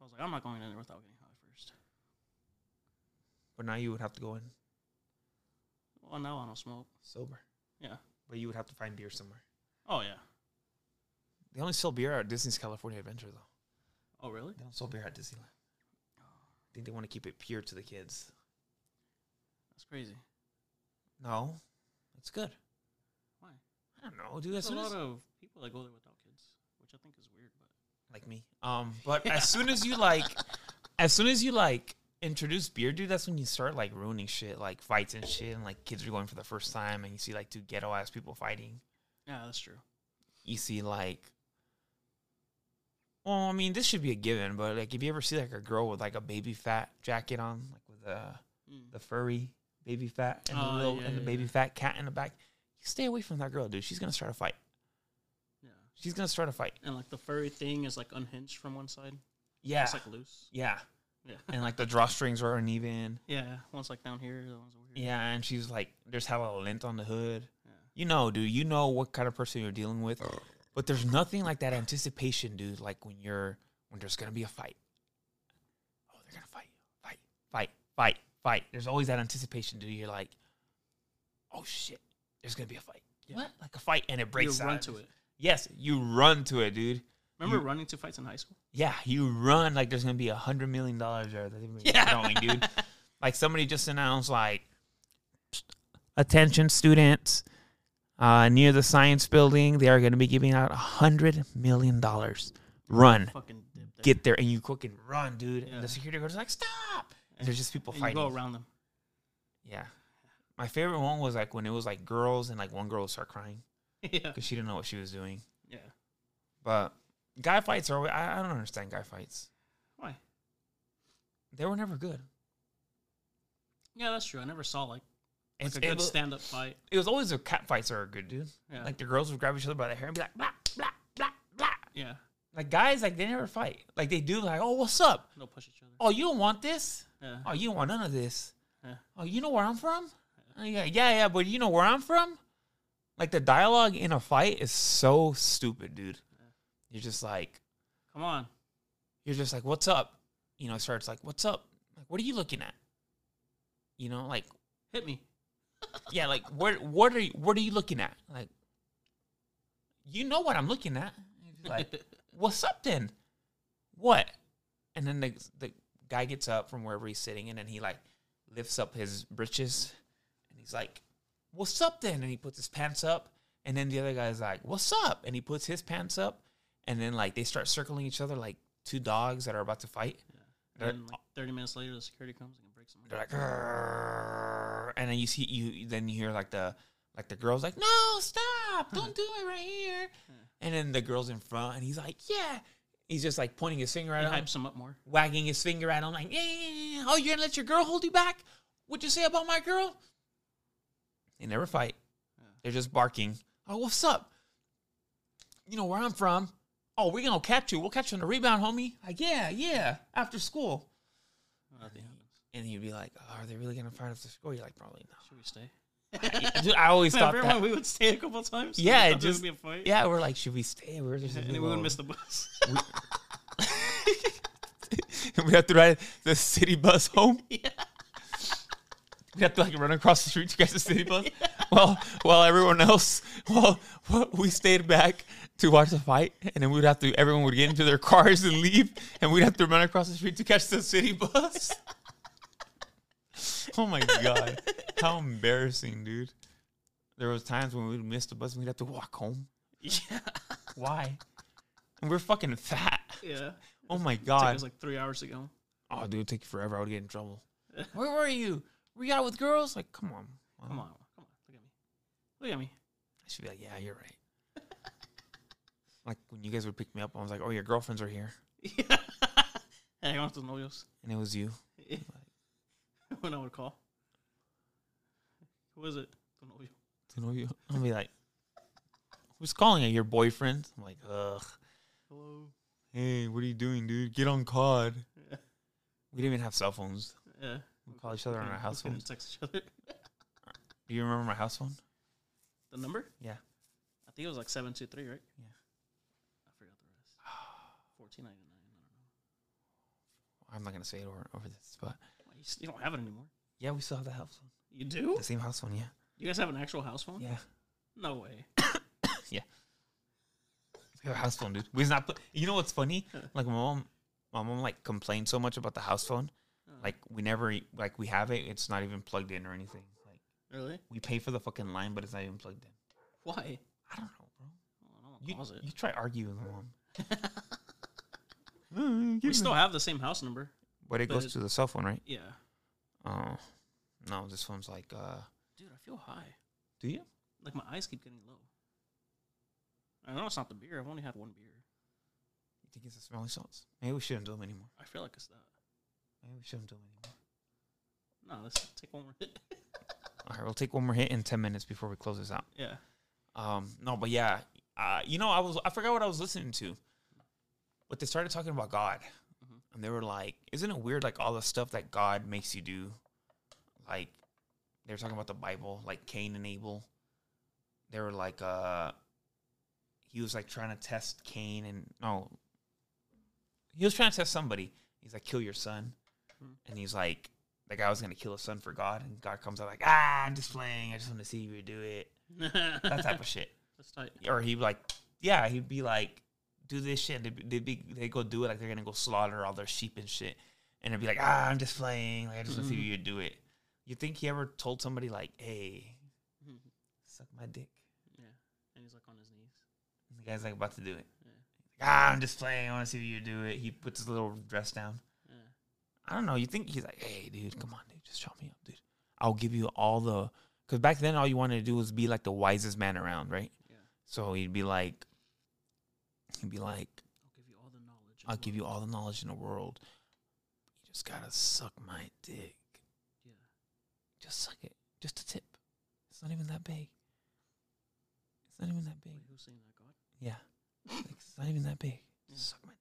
B: I was like, I'm not going in there without getting high first.
A: But now you would have to go in
B: Well, now I don't smoke.
A: sober.
B: Yeah.
A: But you would have to find beer somewhere.
B: Oh yeah.
A: They only sell beer at Disney's California Adventure though.
B: Oh really?
A: They don't sell beer at Disneyland. I think they want to keep it pure to the kids.
B: That's crazy.
A: No, it's good.
B: Why?
A: I don't know, dude. As
B: There's a
A: soon
B: lot
A: as,
B: of people that go there without kids, which I think is weird. But
A: like me. Um, but as soon as you like, as soon as you like introduce beer, dude, that's when you start like ruining shit, like fights and shit, and like kids are going for the first time, and you see like two ghetto ass people fighting.
B: yeah, that's true.
A: You see like, well, I mean, this should be a given, but like if you ever see like a girl with like a baby fat jacket on, like with the
B: Mm.
A: the furry baby fat and the
B: Oh,
A: little
B: yeah,
A: and the
B: yeah,
A: baby
B: yeah.
A: fat cat in the back, you stay away from that girl, dude. She's gonna start a fight.
B: Yeah.
A: She's gonna start a fight.
B: And like the furry thing is like unhinged from one side.
A: Yeah,
B: It's like loose.
A: yeah,
B: Yeah.
A: and like the drawstrings are uneven.
B: yeah. One's like down here. The one's over here.
A: Yeah, and she's like, there's hella lint on the hood.
B: Yeah.
A: You know, dude. You know what kind of person you're dealing with. But there's nothing like that anticipation, dude. Like when you're when there's gonna be a fight. Oh, they're gonna fight, fight, fight, fight, fight. There's always that anticipation, dude. You're like, oh shit, there's gonna be a fight. What? Like a fight, and it breaks.
B: You
A: breaks.
B: run
A: out.
B: to it.
A: Yes, you run to it, dude.
B: Remember
A: You-
B: running to fights in high school?
A: Yeah, you run like there's gonna be a hundred million dollars there. That's gonna be throwing, dude. Like somebody just announced, like, attention students, uh, near the science building, they are gonna be giving out a hundred million dollars. Run, get there, and you quick and run, dude. And the security guard is like, stop. And there's just people
B: and you
A: fighting.
B: go around them.
A: Yeah. My favorite one was like when it was like girls and like one girl would start crying.
B: yeah.
A: because she didn't know what she was doing.
B: Yeah.
A: But guy fights are. I, I don't understand guy fights.
B: Why?
A: They were never good.
B: Yeah, that's true. I never saw like, like
A: It's,
B: a good stand up fight.
A: it was always the cat fights are good, dude.
B: Yeah.
A: Like the girls would grab each other by the hair and be like, blah, blah, blah, blah.
B: yeah.
A: Like guys, like they never fight. Like they do, like, oh, what's up?
B: They'll push each other.
A: Oh, you don't want this?
B: Yeah.
A: Oh, you don't want none of this.
B: Yeah.
A: Oh, you know where I'm from? Yeah, yeah, yeah, but you know where I'm from? Like the dialogue in a fight is so stupid, dude. You're just like,
B: Come on.
A: you're just like, what's up? You know, it starts like, what's up? Like, what are you looking at? You know, like,
B: Hit me.
A: Yeah, like, what, what are you, what are you looking at? Like, you know what I'm looking at? Like, what's up then? What? And then the the guy gets up from wherever he's sitting, and then he like lifts up his breeches, and he's like, "What's up then?" And he puts his pants up, and then the other guy's like, "What's up?" And he puts his pants up, and then like they start circling each other like two dogs that are about to fight. They're-
B: And like 30 minutes later, the security comes and breaks them.
A: They're like, and then you see you then you hear like the like the girls like, no, stop, don't do it right here. And then the girls in front, and he's like, yeah. He's just like pointing his finger at
B: It
A: him,
B: hypes them up more.
A: wagging his finger at him, like, yeah, yeah, yeah, yeah. oh, you're gonna let your girl hold you back? What'd you say about my girl? They never fight. They're just barking. Oh, what's up? You know where I'm from. Oh, we're gonna catch you. We'll catch you on the rebound, homie. Like, yeah, yeah. After school.
B: Nothing.
A: And you'd be like, oh, are they really gonna fight the school? You're like, probably not.
B: Should we stay?
A: Dude, I always thought
B: Remember
A: that.
B: we would stay a couple times?
A: Yeah,
B: We
A: it
B: thought there would
A: just
B: be a fight.
A: yeah. We're like, should we stay? We're just
B: And then we would miss the bus.
A: we have to ride the city bus home.
B: yeah.
A: We have to like run across the street to catch the city bus. Well, while everyone else, well, well, we stayed back to watch the fight, and then we'd have to. Everyone would get into their cars and leave, and we'd have to run across the street to catch the city bus. oh my god, how embarrassing, dude! There was times when we'd miss the bus and we'd have to walk home.
B: Yeah.
A: Why? And we're fucking fat.
B: Yeah.
A: Oh my god.
B: It was like three hours to go.
A: Oh, dude, it'd take forever. I would get in trouble. Where were you? Were you out with girls? Like, come on.
B: Come on. Come on. Look at me. Look at me.
A: I should be like, yeah, you're right. like when you guys would pick me up, I was like, oh, your girlfriends are here,
B: Yeah. hey, I want tus novios.
A: and it was you.
B: when I would call. Who is it? Tu novio.
A: You Don't know, you. I'll be like, who's calling it? Your boyfriend? I'm like, ugh.
B: Hello.
A: Hey, what are you doing, dude? Get on COD.
B: Yeah.
A: We didn't even have cell phones.
B: Yeah.
A: We call each other on our house phones.
B: text each other.
A: Do you remember my house phone?
B: The number?
A: Yeah.
B: I think it was like seven two three, right?
A: Yeah.
B: I forgot the rest. Fourteen ninety nine. I don't know.
A: I'm not gonna say it over over this, but
B: You, don't have it anymore.
A: yeah, we still have the house phone.
B: You do?
A: The same house phone, yeah.
B: You guys have an actual house phone?
A: Yeah.
B: No way. Yeah.
A: We have a house phone, dude. We not put. You know what's funny? Like my mom, my mom like complained so much about the house phone. Like we never like we have it. It's not even plugged in or anything. Like
B: Really?
A: we pay for the fucking line, but it's not even plugged in.
B: Why?
A: I don't know, bro.
B: I don't
A: You, you try arguing with mom.
B: Mm, we still have the same house number.
A: But it goes to the cell phone, right?
B: Yeah.
A: Oh, no, this one's like. uh
B: Dude, I feel high.
A: Do you?
B: Like my eyes keep getting low. I know it's not the beer. I've only had one beer.
A: You think it's the smelling salts? Maybe we shouldn't do them anymore.
B: I feel like it's that.
A: Maybe we shouldn't do them anymore.
B: No, let's take one more hit.
A: All right, we'll take one more hit in ten minutes before we close this out.
B: yeah.
A: Um, no, but yeah, uh, you know, I was I forgot what I was listening to, but they started talking about God, and they were like, "Isn't it weird? Like all the stuff that God makes you do, like they were talking about the Bible, like Cain and Abel. They were like, uh, he was like trying to test Cain, and no, he was trying to test somebody. He's like, kill your son, and he's like, the guy was gonna kill his son for God, and God comes out like, ah, I'm just playing. I just want to see you do it. That type of shit or he'd be like, yeah, he'd be like, do this shit. They'd, they'd be, they go do it like they're gonna go slaughter all their sheep and shit, and they'd be like, ah, I'm just playing. Like, I just want to see you do it. You think he ever told somebody like, hey, suck my dick?
B: Yeah. And he's like on his knees.
A: And the guy's like about to do it. Yeah. Like, ah, I'm just playing. I want to see you do it. He puts his little dress down.
B: Yeah.
A: I don't know. You think he's like, hey, dude, come on, dude, just shut me up, dude. I'll give you all the. Because back then, all you wanted to do was be like the wisest man around, right?
B: Yeah.
A: So he'd be like, he'd be like,
B: I'll give you all the knowledge.
A: I'll give you all the knowledge in the world. You just gotta suck my dick.
B: Yeah.
A: Just suck it. Just a tip. It's not even that big. It's not even that big.
B: Wait, who's saying that? God.
A: Yeah. Like, it's not even that big.
B: Yeah.
A: Suck my dick.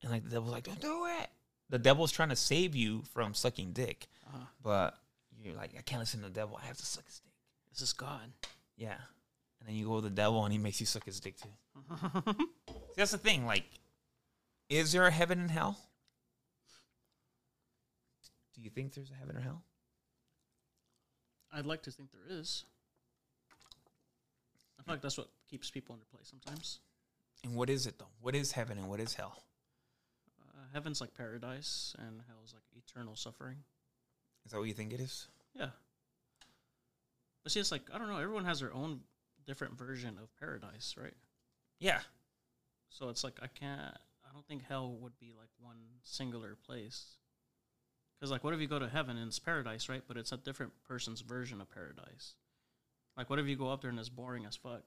A: dude. And like the devil's like, don't do it. The devil's trying to save you from sucking dick,
B: Uh,
A: but you're like, I can't listen to the devil. I have to suck his dick.
B: this is God.
A: Yeah. And then you go with the devil and he makes you suck his dick too. See, that's the thing. Like, is there a heaven and hell? Do you think there's a heaven or hell?
B: I'd like to think there is. I feel like that's what keeps people in their place sometimes.
A: And what is it though? What is heaven and what is hell?
B: Uh, heaven's like paradise, and hell's like eternal suffering.
A: Is that what you think it is?
B: Yeah. But see, it's like I don't know. Everyone has their own different version of paradise, right?
A: Yeah.
B: So it's like I can't. I don't think hell would be like one singular place. Because like, what if you go to heaven and it's paradise, right? But it's a different person's version of paradise. Like, what if you go up there and it's boring as fuck?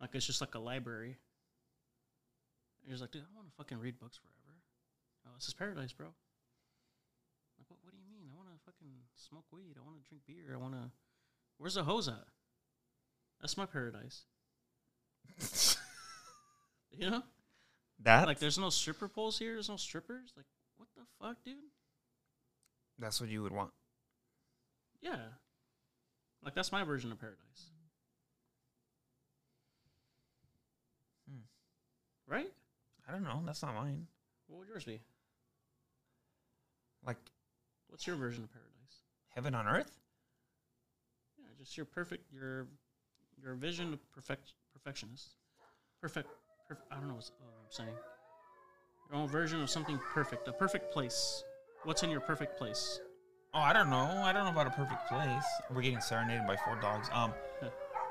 B: Like it's just like a library. And you're just like, dude, I want to fucking read books forever. Oh, this is paradise, bro. Like, what? What do you mean? I want to fucking smoke weed. I want to drink beer. I want to. Where's the hose at? That's my paradise. You know?
A: That
B: Like, there's no stripper poles here. There's no strippers. Like, what the fuck, dude?
A: that's what you would want.
B: Yeah. Like, that's my version of paradise.
A: Hmm.
B: Right?
A: I don't know. That's not mine.
B: What would yours be?
A: Like
B: What's your version of paradise?
A: heaven on earth?
B: Yeah, just your perfect, your your vision of perfect perfectionist. Perfect. Perf- I don't know what's, what I'm saying. Your own version of something perfect. A perfect place. What's in your perfect place?
A: Oh, I don't know. I don't know about a perfect place. We're getting serenaded by four dogs. Um,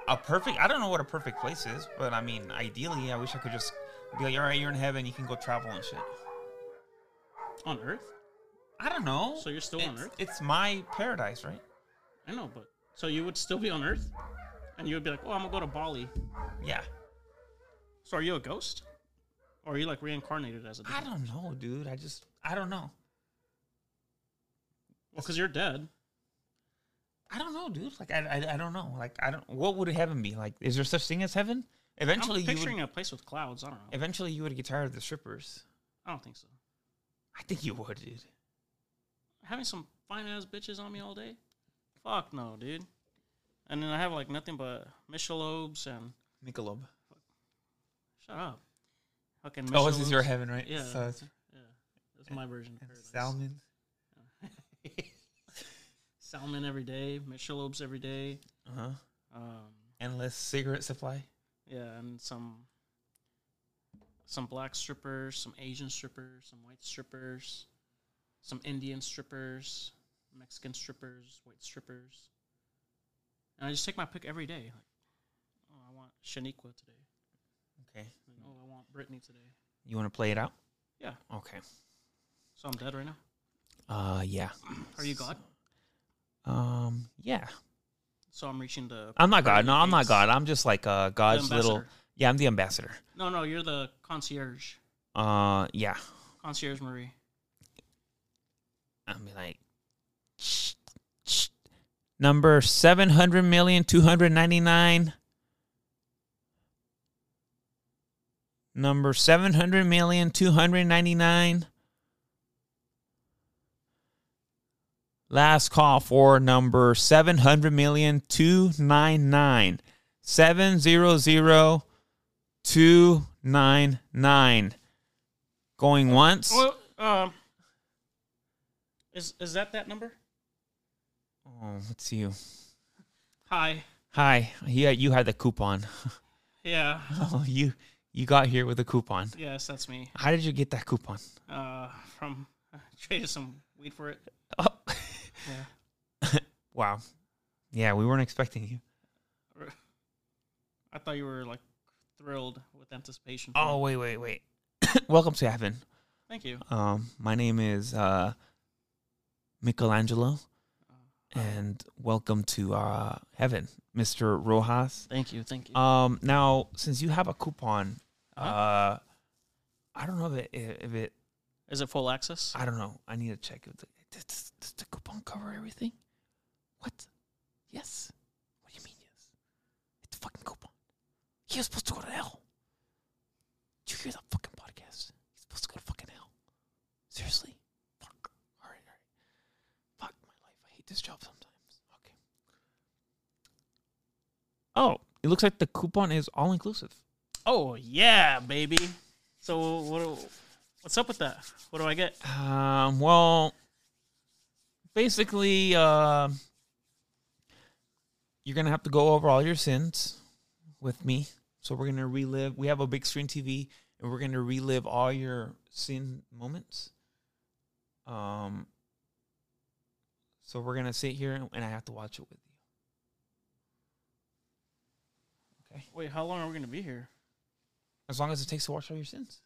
A: a perfect. I don't know what a perfect place is, but I mean, ideally, I wish I could just be like, all right, you're in heaven. You can go travel and shit.
B: On Earth?
A: I don't know.
B: So you're still on Earth?
A: It's my paradise, right?
B: I know, but so you would still be on Earth, and you would be like, "Oh, I'm gonna go to Bali."
A: Yeah.
B: So are you a ghost, or are you like reincarnated as a?
A: I don't know, dude. I just, I don't know.
B: Well, because you're dead.
A: I don't know, dude. Like, I, I, I don't know. Like, I don't. What would heaven be like? Is there such thing as heaven? Eventually,
B: I'm
A: you
B: picturing
A: would.
B: a place with clouds. I don't know.
A: Eventually, you would get tired of the strippers.
B: I don't think so.
A: I think you would, dude.
B: Having some fine ass bitches on me all day? Fuck no, dude. And then I have like nothing but Michelobs and
A: Michelob.
B: shut up. Fucking
A: Oh, this is your heaven, right?
B: Yeah,
A: So it's
B: yeah. That's my version of paradise.
A: salmon.
B: Salmon every day, Michelobs every day.
A: Uh huh.
B: Um,
A: Endless cigarette supply.
B: Yeah, and some some black strippers, some Asian strippers, some white strippers, some Indian strippers, Mexican strippers, white strippers. And I just take my pick every day. Like, oh, I want Shaniqua today.
A: Okay.
B: And, oh, I want Brittany today.
A: You want to play it out?
B: Yeah.
A: Okay.
B: So I'm dead right now.
A: Uh, yeah.
B: Are you God?
A: Um, yeah.
B: So I'm reaching the.
A: I'm not God. No, I'm not. God. I'm just like uh God's little. Yeah, I'm the ambassador.
B: No, no, you're the concierge.
A: Uh, yeah.
B: Concierge Marie.
A: I'm like, number seven hundred million two hundred ninety nine. Number seven hundred million two hundred ninety nine. Last call for number seven hundred million two nine nine seven zero zero two nine nine. Going once.
B: Well, um, is is that that number?
A: Oh, let's you.
B: Hi.
A: Hi. Yeah, you had the coupon.
B: Yeah.
A: Oh, you you got here with a coupon.
B: Yes, that's me.
A: How did you get that coupon?
B: Uh, from I traded some weed for it.
A: Oh,
B: Yeah.
A: wow. Yeah, we weren't expecting you.
B: I thought you were like thrilled with anticipation.
A: Oh, wait, wait, wait. Welcome to heaven.
B: thank you.
A: Um, my name is uh, Michelangelo. And welcome to uh, heaven, Mr. Rojas.
B: Thank you, thank you.
A: Um, now since you have a coupon,
B: Uh-huh.
A: uh, I don't know if it, if it,
B: Is it full access?
A: I don't know. I need to check. If the, does, does the coupon cover everything? What? Yes. What do you mean yes? It's a fucking coupon. He was supposed to go to hell. Did you hear that fucking podcast? He's supposed to go to fucking hell. Seriously? Fuck. All right, all right. Fuck my life. I hate this job sometimes. Okay. Oh, it looks like the coupon is all inclusive.
B: Oh yeah, baby. So what? What's up with that? What do I get?
A: Um, well, basically, uh, you're gonna have to go over all your sins with me. So we're gonna relive. We have a big screen TV, and we're gonna relive all your sin moments. Um. So we're gonna sit here, and I have to watch it with you. Okay.
B: Wait, how long are we gonna be here?
A: As long as it takes to watch all your sins.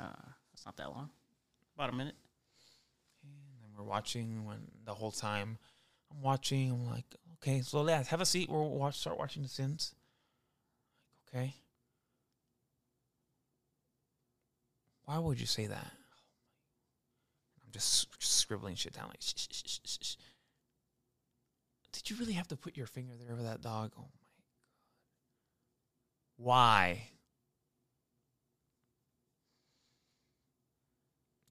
B: Uh, it's not that long. About a minute.
A: And then we're watching when the whole time I'm watching, I'm like, okay, so yeah, have a seat. We'll watch, start watching the sins. Okay. Why would you say that? Just, scribbling shit down like. Shh, shh, shh, shh. Did you really have to put your finger there over that dog? Oh my god. Why?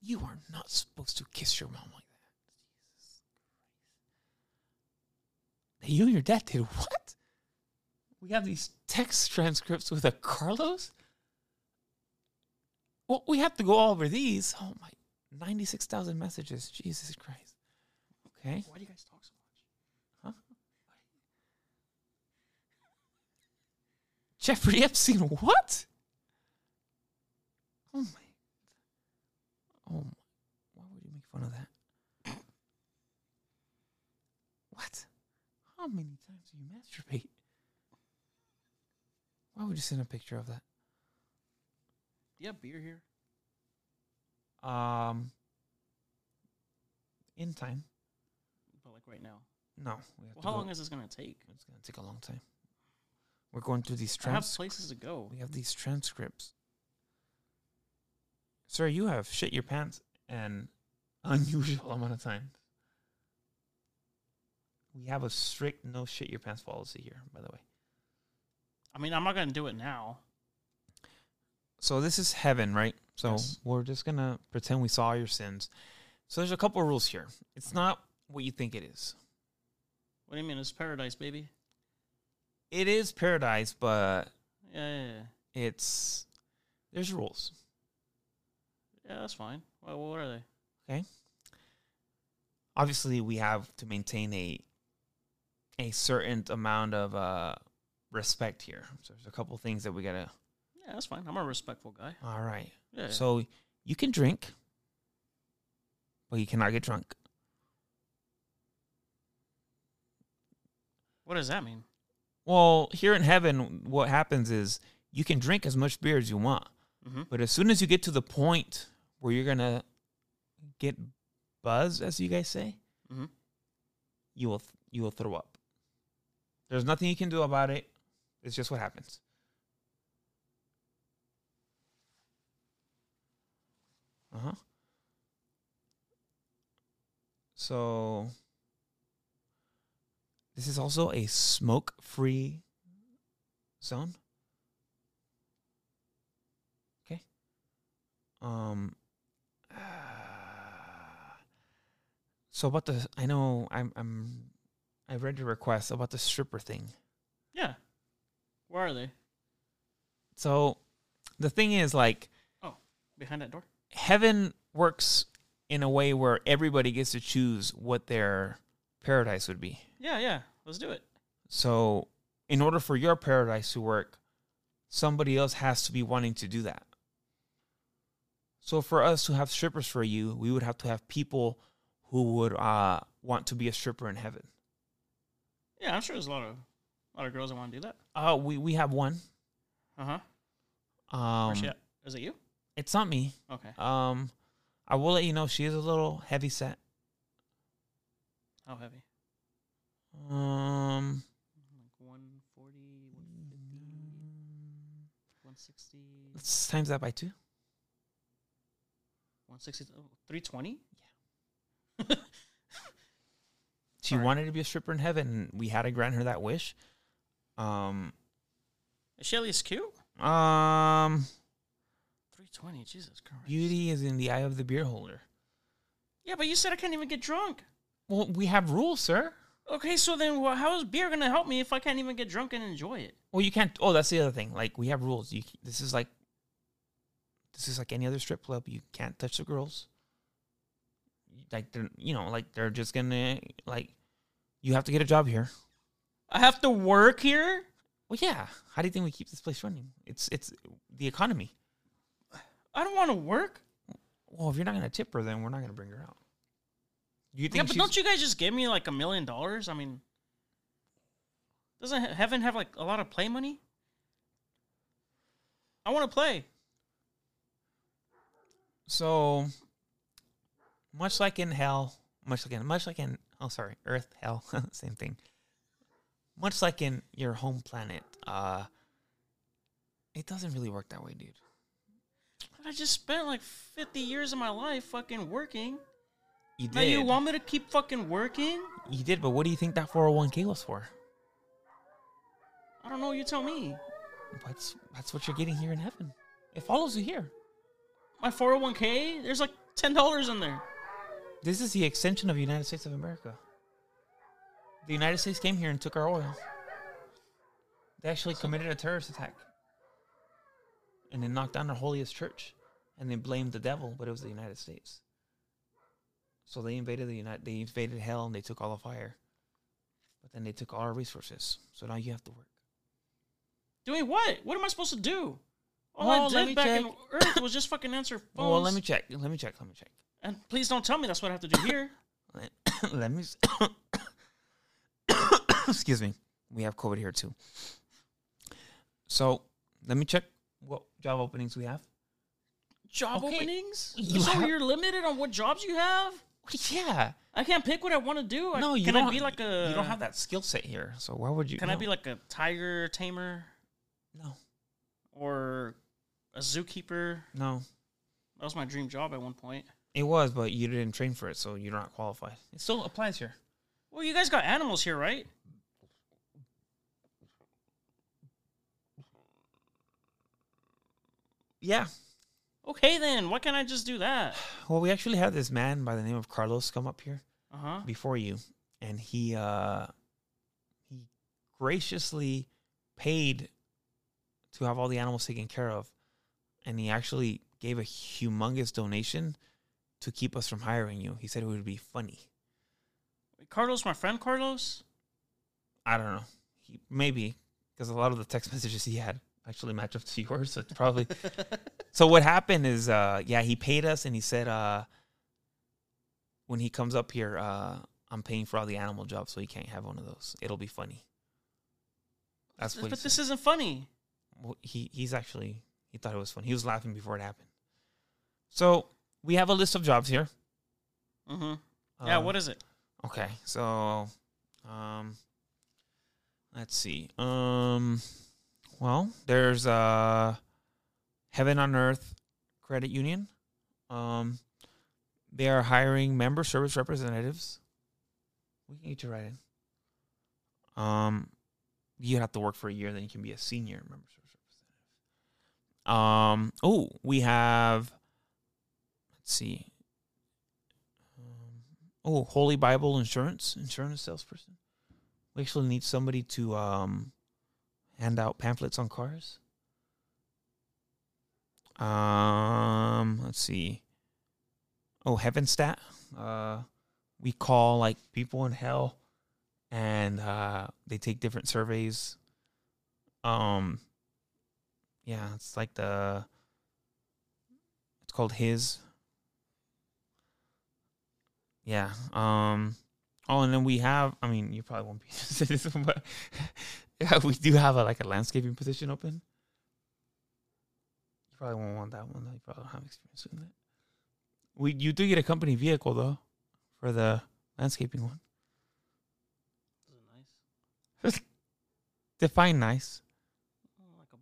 A: You are not supposed to kiss your mom like that. Jesus Christ. You and your dad did what? We have these text transcripts with a Carlos? Well, we have to go over these. Oh my, 96,000 messages. Jesus Christ. Okay.
B: Why do you guys talk so much?
A: Huh? Jeffrey Epstein, what? Oh my. Oh my. Why would you make fun of that? What? How many times do you masturbate? Why would you send a picture of that?
B: Do you have beer here?
A: Um, in time.
B: But like right now.
A: No. We have
B: Well,
A: to
B: how
A: go-
B: long is this gonna take?
A: It's gonna take a long time. We're going through these
B: I have
A: trans.
B: places to go.
A: We have these transcripts. Sir, you have shit your pants an unusual amount of time. We have a strict no shit your pants policy here, by the way.
B: I mean, I'm not gonna do it now.
A: So this is heaven, right? So
B: Yes.
A: we're just gonna pretend we saw your sins. So there's a couple of rules here. It's not what you think it is.
B: What do you mean? It's paradise, baby.
A: It is paradise, but
B: Yeah, yeah, yeah.
A: it's there's rules.
B: Yeah, that's fine. Well, what are they? Okay.
A: Obviously we have to maintain a a certain amount of uh respect here. So there's a couple things that we gotta.
B: Yeah, that's fine. I'm a respectful guy.
A: All right.
B: Yeah.
A: So you can drink, but you cannot get drunk.
B: what does that mean?
A: Well, here in heaven, what happens is you can drink as much beer as you want,
B: Mm-hmm.
A: but as soon as you get to the point where you're gonna get buzz, as you guys say,
B: Mhm.
A: you will you will throw up. There's nothing you can do about it. It's just what happens. Uh huh. So this is also a smoke-free zone. Okay. Um. so about the, I know I'm I'm, I read your request about the stripper thing.
B: Yeah. Where are they?
A: So the thing is, like, Oh,
B: Behind that door?
A: Heaven works in a way where everybody gets to choose what their paradise would be.
B: Yeah, yeah. Let's do it.
A: So, in order for your paradise to work, somebody else has to be wanting to do that. So, for us to have strippers for you, we would have to have people who would uh, want to be a stripper in heaven.
B: Yeah, I'm sure there's a lot of a lot of girls that want to do that.
A: Uh, we we have one.
B: Uh huh.
A: Um,
B: Where's she at? Is it you?
A: It's not me.
B: Okay.
A: Um, I will let you know she is a little heavy set.
B: How heavy?
A: Um,
B: Like 140, 150, 160,
A: let's times that by two.
B: 160, oh, 320?
A: She
B: Sorry.
A: wanted to be a stripper in heaven. and We had to grant her that wish. Um,
B: Is she at least cute?
A: um,
B: 320, Jesus Christ.
A: beauty is in the eye of the beer holder.
B: Yeah, but you said I can't even get drunk.
A: Well, we have rules, sir.
B: Okay, so then how is beer gonna help me if I can't even get drunk and enjoy it?
A: Well, you can't. Oh, that's the other thing. Like we have rules. You. This is like. This is like any other strip club. You can't touch the girls. Like they're, you know, like they're just gonna like. You have to get a job here.
B: I have to work here.
A: Well, yeah. How do you think we keep this place running? It's it's the economy.
B: I don't want to work.
A: Well, if you're not gonna tip her, then we're not gonna bring her out. You think
B: Yeah, but
A: she's-
B: don't you guys just give me like a million dollars? I mean, doesn't he- heaven have like a lot of play money? I want to play.
A: So, much like in hell, much like in much like in oh sorry, Earth, hell, same thing. Much like in your home planet, uh, it doesn't really work that way, dude.
B: I just spent like 50 years of my life fucking working.
A: You
B: Now
A: did,
B: you want me to keep fucking working?
A: you did, but what do you think that four hundred one k was for?
B: I don't know. You tell me.
A: That's that's what you're getting here in heaven. It follows you here.
B: My 401k, there's like $10 in there.
A: This is the extension of the United States of America. The United States came here and took our oil. They actually committed a terrorist attack. And they knocked down our holiest church. And they blamed the devil, but it was the United States. So they invaded the United they invaded hell and they took all the fire. But then they took all our resources. So now you have to work.
B: Doing what? What am I supposed to do? All
A: Well,
B: I
A: let
B: did
A: me
B: back
A: check.
B: in Earth was just fucking answer phones.
A: Oh, well, let me check. Let me check. Let me check.
B: And please don't tell me that's what I have to do here.
A: Let, let me. Excuse me. We have COVID here too. So let me check what job openings we have.
B: Job
A: Okay.
B: openings?
A: You
B: so
A: have-
B: you're limited on what jobs you have?
A: Yeah.
B: I can't pick what I want to do. I-
A: No, you
B: can
A: don't.
B: I be like a?
A: You don't have that skill set here. So why would you?
B: Can I
A: no.
B: be like a tiger tamer
A: No.
B: or a zookeeper?
A: No.
B: That was my dream job at one point.
A: It was, but you didn't train for it, so you're not qualified. It still applies here.
B: Well, you guys got animals here, right?
A: Yeah.
B: Okay, then why can't I just do that?
A: Well, we actually had this man by the name of Carlos come up here.
B: Uh huh.
A: before you, and he uh, he graciously paid to have all the animals taken care of, and he actually gave a humongous donation to keep us from hiring you. He said it would be funny.
B: Carlos, my friend Carlos.
A: I don't know, he, maybe because a lot of the text messages he had actually match up to yours. So it's probably so. What happened is, uh, yeah, he paid us, and he said, uh, when he comes up here, uh, I'm paying for all the animal jobs, so he can't have one of those. It'll be funny. That's what.
B: but this
A: said.
B: isn't funny.
A: Well, he he's actually he thought it was funny. He was laughing before it happened. So we have a list of jobs here.
B: Mm-hmm. yeah.
A: Uh,
B: What is it?
A: Okay, so um let's see. Um well, there's uh Heaven on Earth Credit Union. Um they are hiring member service representatives. We can get you right in. Um you have to work for a year, then you can be a senior member service representative. Um oh, we have let's see. Um, oh, Holy Bible Insurance, insurance salesperson. We actually need somebody to um, hand out pamphlets on cars. Um, let's see. Oh, Heavenstat. Uh, we call like people in hell, and uh, they take different surveys. Um, yeah, it's like the. It's called his. Yeah. Um. Oh, and then we have. I mean, you probably won't be interested but yeah, we do have a like a landscaping position open. You probably won't want that one. though. You probably don't have experience with that. We you do get a company vehicle though, for the landscaping one. Is it nice? Define nice.
B: Oh, like a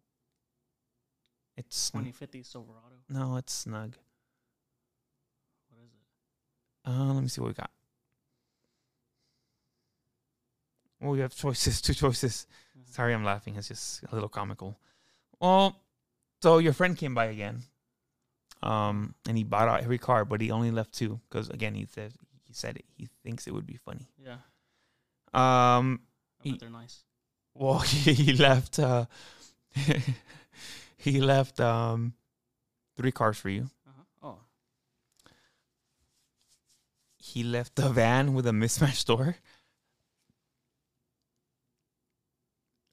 A: It's sn-
B: 2050 Silverado.
A: no, it's snug.
B: What is it?
A: Uh, let me see what we got. Well, we have choices, two choices.
B: Mhm.
A: Sorry, I'm laughing. It's just a little comical. Well, so your friend came by again, um, and he bought out every car, but he only left two because again, he said he said it. he thinks it would be funny.
B: Yeah.
A: Um, He-
B: they're nice.
A: well, he left. Uh, he left um, three cars for you.
B: Uh-huh. Oh.
A: He left the van with a mismatched door.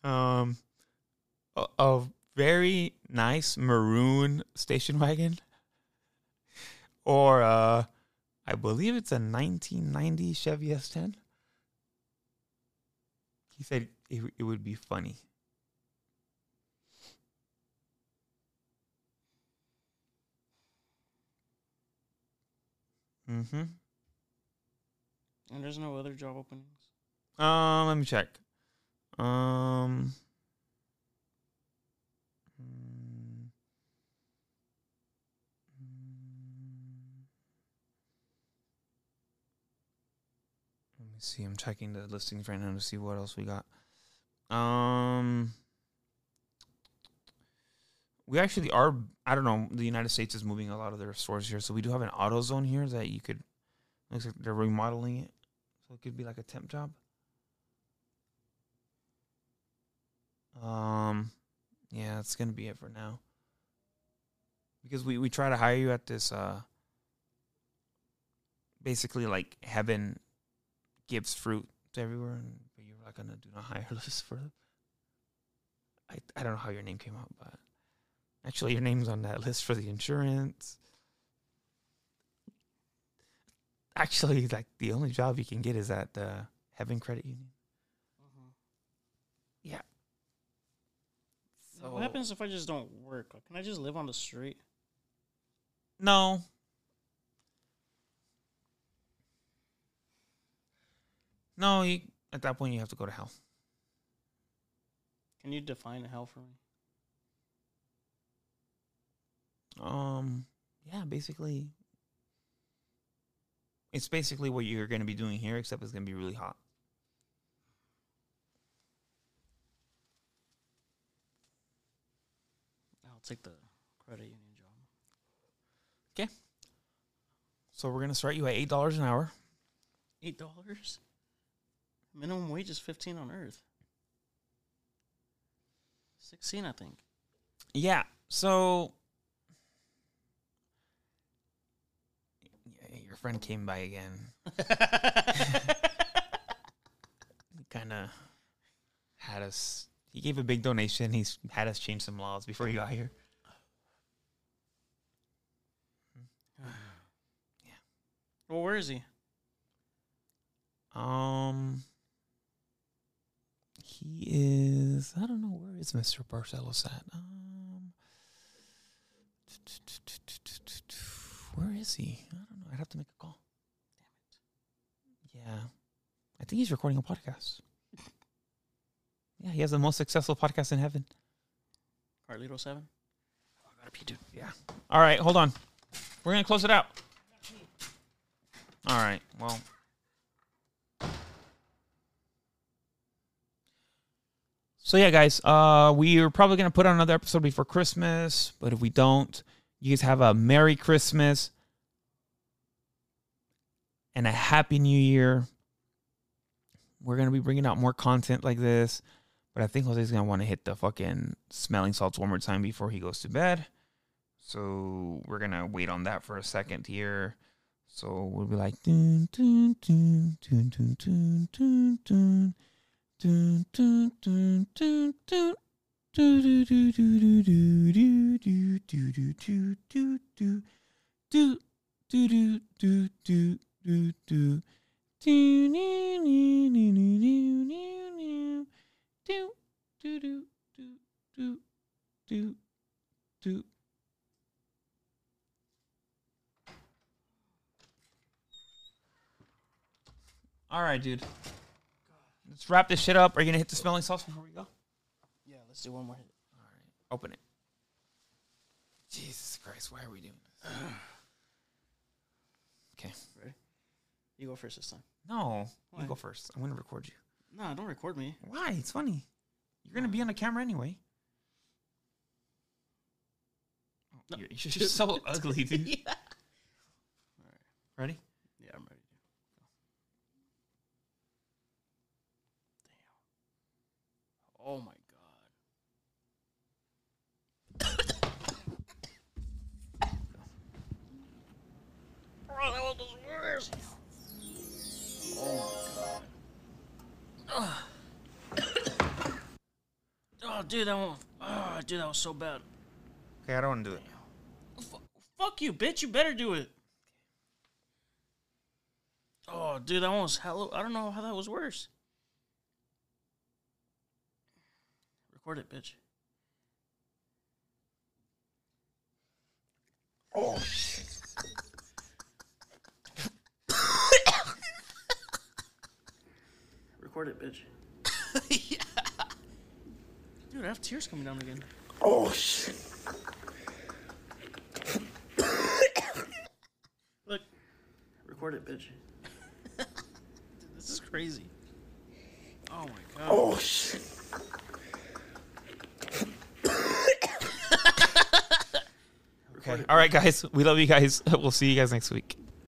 A: Um, a, a very nice maroon station wagon, or uh, I believe it's a 1990 Chevy S10. He said it, it would be funny. Mm-hmm.
B: And there's no other job openings.
A: Um, let me check. Um. Let me see. I'm checking the listings right now to see what else we got. Um. We actually are. I don't know. The United States is moving a lot of their stores here, so we do have an AutoZone here that you could. Looks like they're remodeling it, so it could be like a temp job. Um, yeah, that's gonna be it for now. Because we we try to hire you at this uh, basically like heaven gives fruit to and but you're like on a do not hire list for them. I I don't know how your name came out, but actually your name's on that list for the insurance. Actually, like the only job you can get is at the Heaven Credit Union.
B: So what happens if I just don't work? Can I just live on the street?
A: No. No, you, at that point you have to go to hell.
B: Can you define hell for me?
A: Um, yeah, basically, it's basically what you're going to be doing here, except it's going to be really hot.
B: I'll take the credit union job. Okay.
A: So we're going to start you at eight dollars an hour.
B: Eight dollars. Minimum wage is fifteen on Earth. Sixteen, I think.
A: Yeah. So your friend came by again. Kind of had us. He gave a big donation. He's had us change some laws before he got here. Yeah.
B: Well, where is he?
A: Um, he is. I don't know where is Mister Barcelos at. Um, where is he? I don't know. I'd have to make a call. Damn it. Yeah, I think he's recording a podcast. Yeah, he has the most successful podcast in heaven.
B: Carlito Seven. Oh, I gotta pee, dude.
A: Yeah. All right, hold on. We're gonna close it out. All right. Well. So yeah, guys, uh, we are probably gonna put on another episode before Christmas, but if we don't, you guys have a Merry Christmas and a Happy New Year. We're gonna be bringing out more content like this, but I think Jose's gonna want to hit the fucking smelling salts one more time before he goes to bed. So we're gonna wait on that for a second here. So we'll be like dun, dun, dun, dun, dun, dun, dun, dun. do do do do do Do, do, do, do, do, do, do do do do do do do do All right, dude. Let's wrap this shit up. Are you gonna hit the smelling sauce before we go?
B: Yeah, let's do one more hit.
A: All right, Open it. Jesus Christ, why are we doing this? okay.
B: You go first this time.
A: No,
B: Why?
A: you go first. I'm gonna record you.
B: No, don't record me.
A: Why? It's funny. You're gonna be on the camera anyway.
B: Oh, no.
A: You're, you're just so ugly, dude.
B: yeah.
A: Ready?
B: Yeah, I'm ready. Damn. Oh my god. oh, that was the worst. Oh my god. Oh, dude, that one. Oh, dude, that was so bad.
A: Okay, I don't want to do it.
B: F- fuck you, bitch. You better do it. Oh, dude, that one was hello. I don't know how that was worse. Record it, bitch. Oh, Record it, bitch. yeah. Dude, I have tears coming down again. Oh shit. Look. Record it, bitch. Dude, this is crazy. Oh my god. Oh shit.
A: Okay. All right, guys. We love you guys. We'll see you guys next week.